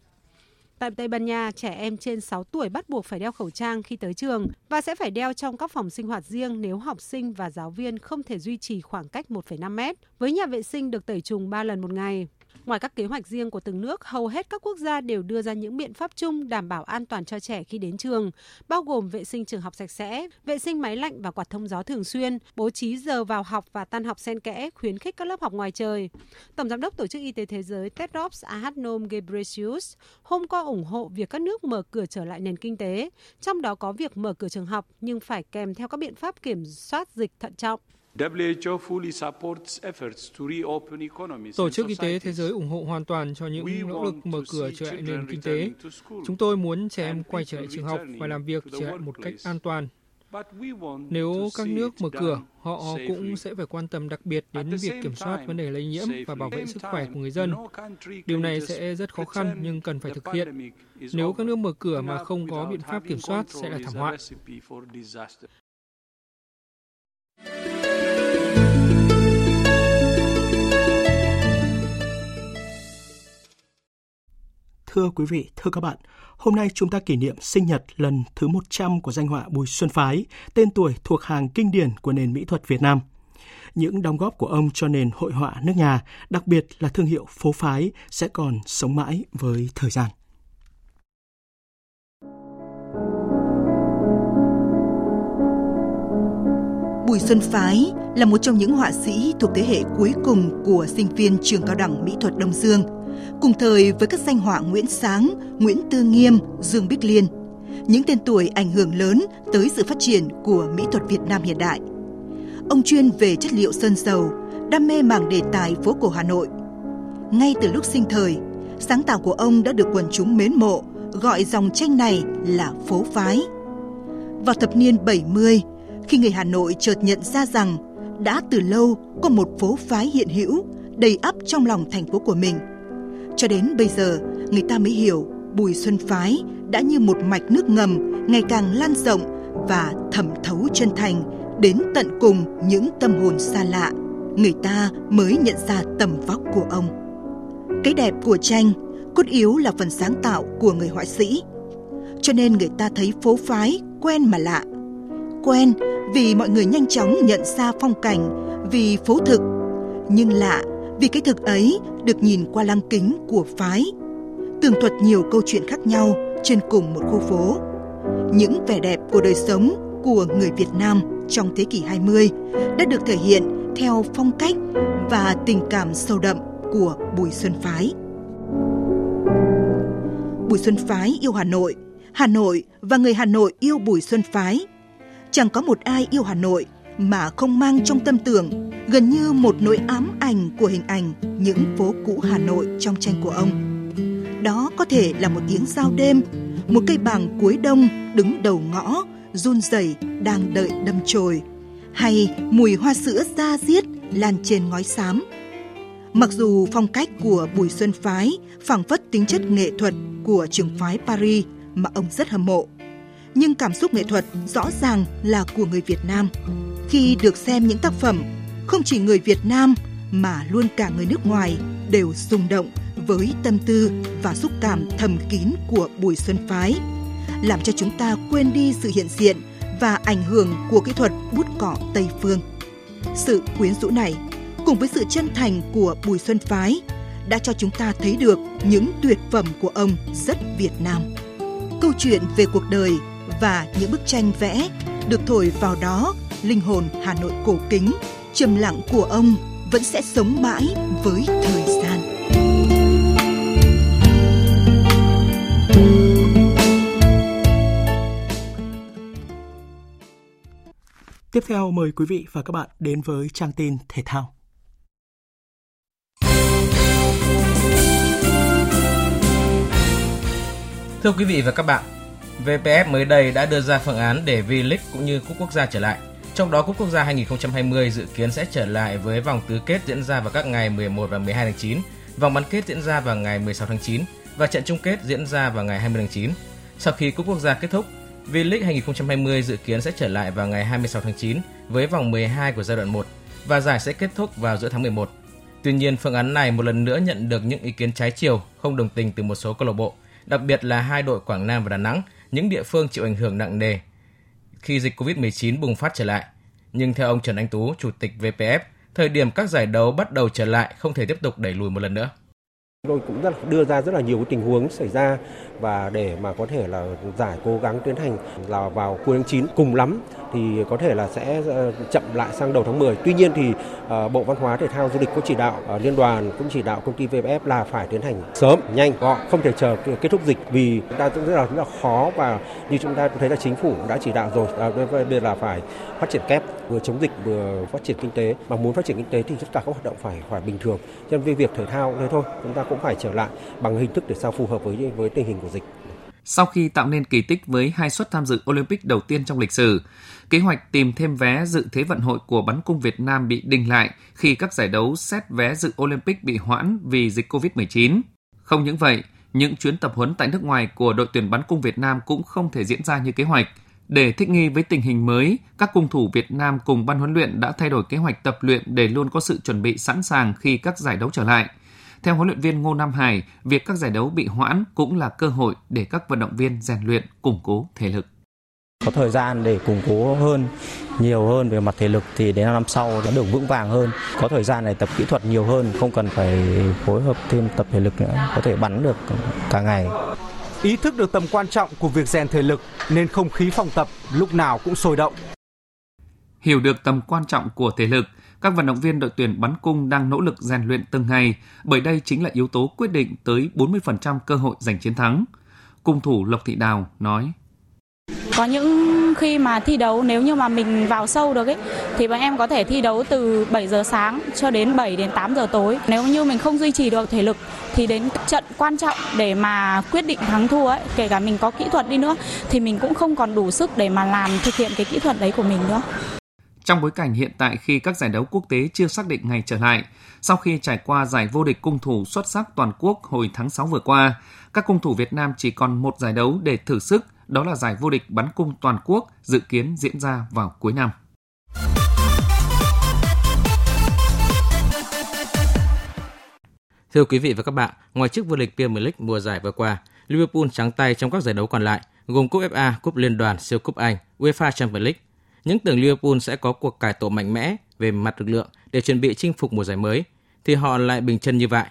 Tại Tây Ban Nha, trẻ em trên 6 tuổi bắt buộc phải đeo khẩu trang khi tới trường và sẽ phải đeo trong các phòng sinh hoạt riêng nếu học sinh và giáo viên không thể duy trì khoảng cách 1,5 mét, với nhà vệ sinh được tẩy trùng 3 lần một ngày. Ngoài các kế hoạch riêng của từng nước, hầu hết các quốc gia đều đưa ra những biện pháp chung đảm bảo an toàn cho trẻ khi đến trường, bao gồm vệ sinh trường học sạch sẽ, vệ sinh máy lạnh và quạt thông gió thường xuyên, bố trí giờ vào học và tan học xen kẽ, khuyến khích các lớp học ngoài trời. Tổng giám đốc Tổ chức Y tế Thế giới Tedros Adhanom Ghebreyesus hôm qua ủng hộ việc các nước mở cửa trở lại nền kinh tế, trong đó có việc mở cửa trường học nhưng phải kèm theo các biện pháp kiểm soát dịch thận trọng. Tổ chức Y tế Thế giới ủng hộ hoàn toàn cho những nỗ lực mở cửa trở lại nền kinh tế. Chúng tôi muốn trẻ em quay trở lại trường học và làm việc trở lại một cách an toàn. Nếu các nước mở cửa, họ cũng sẽ phải quan tâm đặc biệt đến việc kiểm soát vấn đề lây nhiễm và bảo vệ sức khỏe của người dân. Điều này sẽ rất khó khăn nhưng cần phải thực hiện. Nếu các nước mở cửa mà không có biện pháp kiểm soát sẽ là thảm họa. Thưa quý vị, thưa các bạn, hôm nay chúng ta kỷ niệm sinh nhật lần thứ 100 của danh họa Bùi Xuân Phái, tên tuổi thuộc hàng kinh điển của nền mỹ thuật Việt Nam. Những đóng góp của ông cho nền hội họa nước nhà, đặc biệt là thương hiệu phố phái, sẽ còn sống mãi với thời gian. Bùi Xuân Phái là một trong những họa sĩ thuộc thế hệ cuối cùng của sinh viên trường cao đẳng mỹ thuật Đông Dương – cùng thời với các danh họa Nguyễn Sáng, Nguyễn Tư Nghiêm, Dương Bích Liên, những tên tuổi ảnh hưởng lớn tới sự phát triển của mỹ thuật Việt Nam hiện đại. Ông chuyên về chất liệu sơn dầu, đam mê mảng đề tài phố cổ Hà Nội. Ngay từ lúc sinh thời, sáng tạo của ông đã được quần chúng mến mộ, gọi dòng tranh này là phố phái. Vào thập niên 70, khi người Hà Nội chợt nhận ra rằng đã từ lâu có một phố phái hiện hữu đầy ắp trong lòng thành phố của mình – cho đến bây giờ, người ta mới hiểu Bùi Xuân Phái đã như một mạch nước ngầm ngày càng lan rộng và thẩm thấu chân thành đến tận cùng những tâm hồn xa lạ. Người ta mới nhận ra tầm vóc của ông. Cái đẹp của tranh, cốt yếu là phần sáng tạo của người họa sĩ. Cho nên người ta thấy phố phái quen mà lạ. Quen vì mọi người nhanh chóng nhận ra phong cảnh, vì phố thực. Nhưng lạ vì cái thực ấy được nhìn qua lăng kính của phái, tường thuật nhiều câu chuyện khác nhau trên cùng một khu phố. Những vẻ đẹp của đời sống của người Việt Nam trong thế kỷ 20 đã được thể hiện theo phong cách và tình cảm sâu đậm của Bùi Xuân Phái. Bùi Xuân Phái yêu Hà Nội, Hà Nội và người Hà Nội yêu Bùi Xuân Phái. Chẳng có một ai yêu Hà Nội mà không mang trong tâm tưởng gần như một nỗi ám ảnh của hình ảnh những phố cũ Hà Nội trong tranh của ông. Đó có thể là một tiếng giao đêm, một cây bàng cuối đông đứng đầu ngõ, run rẩy đang đợi đâm chồi, hay mùi hoa sữa da diết lan trên ngói xám. Mặc dù phong cách của Bùi Xuân Phái phảng phất tính chất nghệ thuật của trường phái Paris mà ông rất hâm mộ, nhưng cảm xúc nghệ thuật rõ ràng là của người Việt Nam. Khi được xem những tác phẩm, không chỉ người Việt Nam mà luôn cả người nước ngoài đều rung động với tâm tư và xúc cảm thầm kín của Bùi Xuân Phái, làm cho chúng ta quên đi sự hiện diện và ảnh hưởng của kỹ thuật bút cọ Tây phương. Sự quyến rũ này cùng với sự chân thành của Bùi Xuân Phái đã cho chúng ta thấy được những tuyệt phẩm của ông rất Việt Nam. Câu chuyện về cuộc đời và những bức tranh vẽ được thổi vào đó, linh hồn Hà Nội cổ kính, trầm lặng của ông vẫn sẽ sống mãi với thời gian. Tiếp theo mời quý vị và các bạn đến với trang tin thể thao. Thưa quý vị và các bạn, VPF mới đây đã đưa ra phương án để V-League cũng như Cúp Quốc gia trở lại. Trong đó Cúp Quốc gia 2020 dự kiến sẽ trở lại với vòng tứ kết diễn ra vào các ngày 11 và 12 tháng 9, vòng bán kết diễn ra vào ngày 16 tháng 9 và trận chung kết diễn ra vào ngày 20 tháng 9. Sau khi Cúp Quốc gia kết thúc, V-League 2020 dự kiến sẽ trở lại vào ngày 26 tháng 9 với vòng 12 của giai đoạn 1 và giải sẽ kết thúc vào giữa tháng 11. Tuy nhiên, phương án này một lần nữa nhận được những ý kiến trái chiều, không đồng tình từ một số câu lạc bộ, đặc biệt là hai đội Quảng Nam và Đà Nẵng, những địa phương chịu ảnh hưởng nặng nề khi dịch Covid-19 bùng phát trở lại. Nhưng theo ông Trần Anh Tú, Chủ tịch VPF, thời điểm các giải đấu bắt đầu trở lại không thể tiếp tục đẩy lùi một lần nữa. Tôi cũng rất đưa ra rất là nhiều tình huống xảy ra và để mà có thể là giải cố gắng tiến hành là vào cuối tháng 9 cùng lắm thì có thể là sẽ ờ, chậm lại sang đầu tháng 10. Tuy nhiên thì ờ, Bộ Văn hóa Thể thao Du lịch có chỉ đạo ờ, liên đoàn cũng chỉ đạo công ty VFF là phải tiến hành sớm, nhanh, gọn, không thể chờ kết thúc dịch vì chúng ta cũng rất là rất là khó và như chúng ta cũng thấy là chính phủ đã chỉ đạo rồi, à, đặc biệt là phải phát triển kép vừa chống dịch vừa phát triển kinh tế mà muốn phát triển kinh tế thì tất cả các hoạt động phải phải bình thường. Cho nên việc thể thao thế thôi, chúng ta cũng phải trở lại bằng hình thức để sao phù hợp với với tình hình của dịch. Sau khi tạo nên kỳ tích với hai suất tham dự Olympic đầu tiên trong lịch sử, kế hoạch tìm thêm vé dự Thế vận hội của bắn cung Việt Nam bị đình lại khi các giải đấu xét vé dự Olympic bị hoãn vì dịch COVID-19. Không những vậy, những chuyến tập huấn tại nước ngoài của đội tuyển bắn cung Việt Nam cũng không thể diễn ra như kế hoạch. Để thích nghi với tình hình mới, các cung thủ Việt Nam cùng ban huấn luyện đã thay đổi kế hoạch tập luyện để luôn có sự chuẩn bị sẵn sàng khi các giải đấu trở lại – theo huấn luyện viên Ngô Nam Hải, việc các giải đấu bị hoãn cũng là cơ hội để các vận động viên rèn luyện, củng cố thể lực. Có thời gian để củng cố hơn nhiều hơn về mặt thể lực thì đến năm sau nó được vững vàng hơn. Có thời gian để tập kỹ thuật nhiều hơn không cần phải phối hợp thêm tập thể lực nữa có thể bắn được cả ngày. Ý thức được tầm quan trọng của việc rèn thể lực nên không khí phòng tập lúc nào cũng sôi động. Hiểu được tầm quan trọng của thể lực các vận động viên đội tuyển bắn cung đang nỗ lực rèn luyện từng ngày, bởi đây chính là yếu tố quyết định tới 40% cơ hội giành chiến thắng. Cung thủ Lộc Thị Đào nói. Có những khi mà thi đấu nếu như mà mình vào sâu được ấy thì bọn em có thể thi đấu từ 7 giờ sáng cho đến 7 đến 8 giờ tối. Nếu như mình không duy trì được thể lực thì đến trận quan trọng để mà quyết định thắng thua ấy, kể cả mình có kỹ thuật đi nữa thì mình cũng không còn đủ sức để mà làm thực hiện cái kỹ thuật đấy của mình nữa. Trong bối cảnh hiện tại khi các giải đấu quốc tế chưa xác định ngày trở lại, sau khi trải qua giải vô địch cung thủ xuất sắc toàn quốc hồi tháng 6 vừa qua, các cung thủ Việt Nam chỉ còn một giải đấu để thử sức, đó là giải vô địch bắn cung toàn quốc dự kiến diễn ra vào cuối năm. Thưa quý vị và các bạn, ngoài chức vô địch Premier League mùa giải vừa qua, Liverpool trắng tay trong các giải đấu còn lại, gồm Cúp FA, Cúp Liên đoàn, Siêu Cúp Anh, UEFA Champions League, những tưởng Liverpool sẽ có cuộc cải tổ mạnh mẽ về mặt lực lượng để chuẩn bị chinh phục mùa giải mới, thì họ lại bình chân như vậy.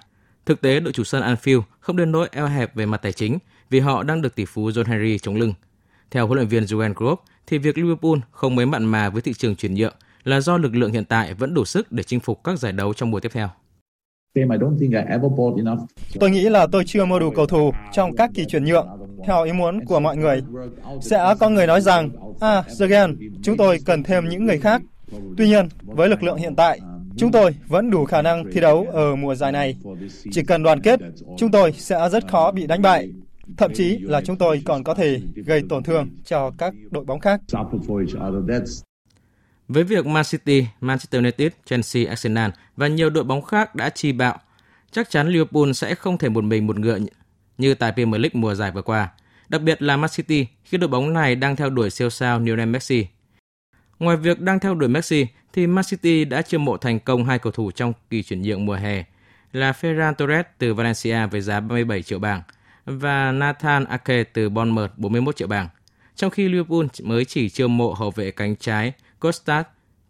Thực tế, đội chủ sân Anfield không đến nỗi eo hẹp về mặt tài chính vì họ đang được tỷ phú John Henry chống lưng. Theo huấn luyện viên Jurgen Klopp, thì việc Liverpool không mấy mặn mà với thị trường chuyển nhượng là do lực lượng hiện tại vẫn đủ sức để chinh phục các giải đấu trong mùa tiếp theo. Tôi nghĩ là tôi chưa mua đủ cầu thủ trong các kỳ chuyển nhượng theo ý muốn của mọi người. Sẽ có người nói rằng, à, Jurgen, chúng tôi cần thêm những người khác. Tuy nhiên, với lực lượng hiện tại, chúng tôi vẫn đủ khả năng thi đấu ở mùa giải này. Chỉ cần đoàn kết, chúng tôi sẽ rất khó bị đánh bại. Thậm chí là chúng tôi còn có thể gây tổn thương cho các đội bóng khác. Với việc Man City, Manchester United, Chelsea, Arsenal và nhiều đội bóng khác đã chi bạo, chắc chắn Liverpool sẽ không thể một mình một ngựa như tại Premier League mùa giải vừa qua, đặc biệt là Man City khi đội bóng này đang theo đuổi siêu sao Lionel Messi. Ngoài việc đang theo đuổi Messi, thì Man City đã chiêu mộ thành công hai cầu thủ trong kỳ chuyển nhượng mùa hè là Ferran Torres từ Valencia với giá 37 triệu bảng và Nathan Ake từ Bournemouth 41 triệu bảng. Trong khi Liverpool mới chỉ chiêu mộ hậu vệ cánh trái Kostas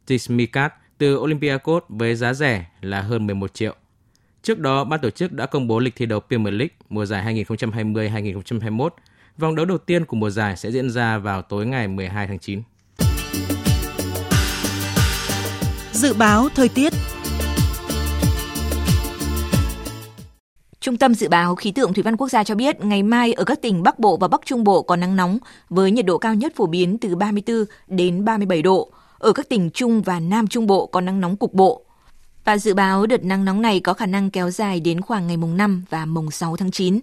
Tsimikas từ Olympiacos với giá rẻ là hơn 11 triệu. Trước đó, ban tổ chức đã công bố lịch thi đấu Premier League mùa giải 2020-2021. Vòng đấu đầu tiên của mùa giải sẽ diễn ra vào tối ngày 12 tháng 9. Dự báo thời tiết Trung tâm Dự báo Khí tượng Thủy văn Quốc gia cho biết ngày mai ở các tỉnh Bắc Bộ và Bắc Trung Bộ có nắng nóng với nhiệt độ cao nhất phổ biến từ 34 đến 37 độ. Ở các tỉnh Trung và Nam Trung Bộ có nắng nóng cục bộ. Và dự báo đợt nắng nóng này có khả năng kéo dài đến khoảng ngày mùng 5 và mùng 6 tháng 9.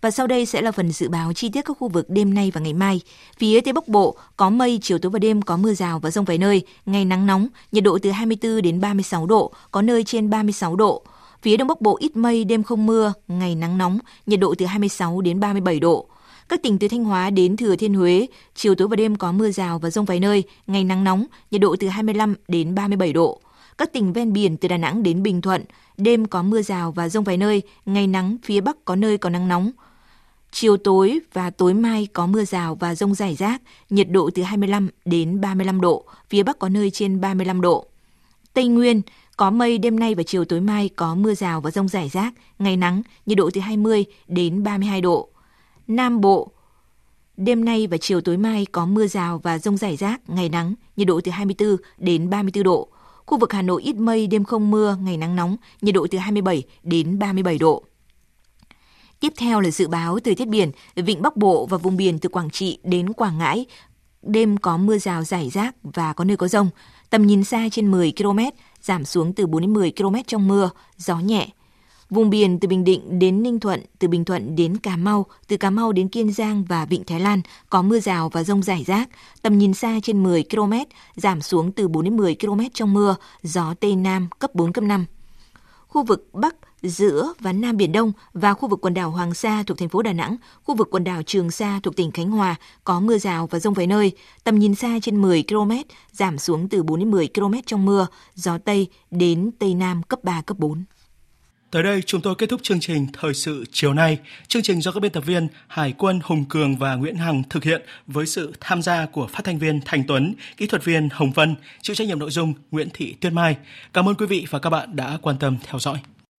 Và sau đây sẽ là phần dự báo chi tiết các khu vực đêm nay và ngày mai. Phía Tây Bắc Bộ có mây, chiều tối và đêm có mưa rào và rông vài nơi, ngày nắng nóng, nhiệt độ từ 24 đến 36 độ, có nơi trên 36 độ. Phía Đông Bắc Bộ ít mây, đêm không mưa, ngày nắng nóng, nhiệt độ từ 26 đến 37 độ. Các tỉnh từ Thanh Hóa đến Thừa Thiên Huế, chiều tối và đêm có mưa rào và rông vài nơi, ngày nắng nóng, nhiệt độ từ 25 đến 37 độ. Các tỉnh ven biển từ Đà Nẵng đến Bình Thuận, đêm có mưa rào và rông vài nơi, ngày nắng, phía Bắc có nơi có nắng nóng. Chiều tối và tối mai có mưa rào và rông rải rác, nhiệt độ từ 25 đến 35 độ, phía Bắc có nơi trên 35 độ. Tây Nguyên, có mây đêm nay và chiều tối mai có mưa rào và rông rải rác, ngày nắng, nhiệt độ từ 20 đến 32 độ. Nam Bộ, đêm nay và chiều tối mai có mưa rào và rông rải rác, ngày nắng, nhiệt độ từ 24 đến 34 độ. Khu vực Hà Nội ít mây, đêm không mưa, ngày nắng nóng, nhiệt độ từ 27 đến 37 độ. Tiếp theo là dự báo thời tiết biển, vịnh Bắc Bộ và vùng biển từ Quảng Trị đến Quảng Ngãi. Đêm có mưa rào rải rác và có nơi có rông. Tầm nhìn xa trên 10 km, giảm xuống từ 4 đến 10 km trong mưa, gió nhẹ. Vùng biển từ Bình Định đến Ninh Thuận, từ Bình Thuận đến Cà Mau, từ Cà Mau đến Kiên Giang và Vịnh Thái Lan có mưa rào và rông rải rác, tầm nhìn xa trên 10 km, giảm xuống từ 4 đến 10 km trong mưa, gió Tây Nam cấp 4, cấp 5. Khu vực Bắc, giữa và Nam Biển Đông và khu vực quần đảo Hoàng Sa thuộc thành phố Đà Nẵng, khu vực quần đảo Trường Sa thuộc tỉnh Khánh Hòa có mưa rào và rông vài nơi, tầm nhìn xa trên 10 km, giảm xuống từ 4 đến 10 km trong mưa, gió Tây đến Tây Nam cấp 3, cấp 4. Tới đây chúng tôi kết thúc chương trình Thời sự chiều nay. Chương trình do các biên tập viên Hải quân Hùng Cường và Nguyễn Hằng thực hiện với sự tham gia của phát thanh viên Thành Tuấn, kỹ thuật viên Hồng Vân, chịu trách nhiệm nội dung Nguyễn Thị Tuyết Mai. Cảm ơn quý vị và các bạn đã quan tâm theo dõi.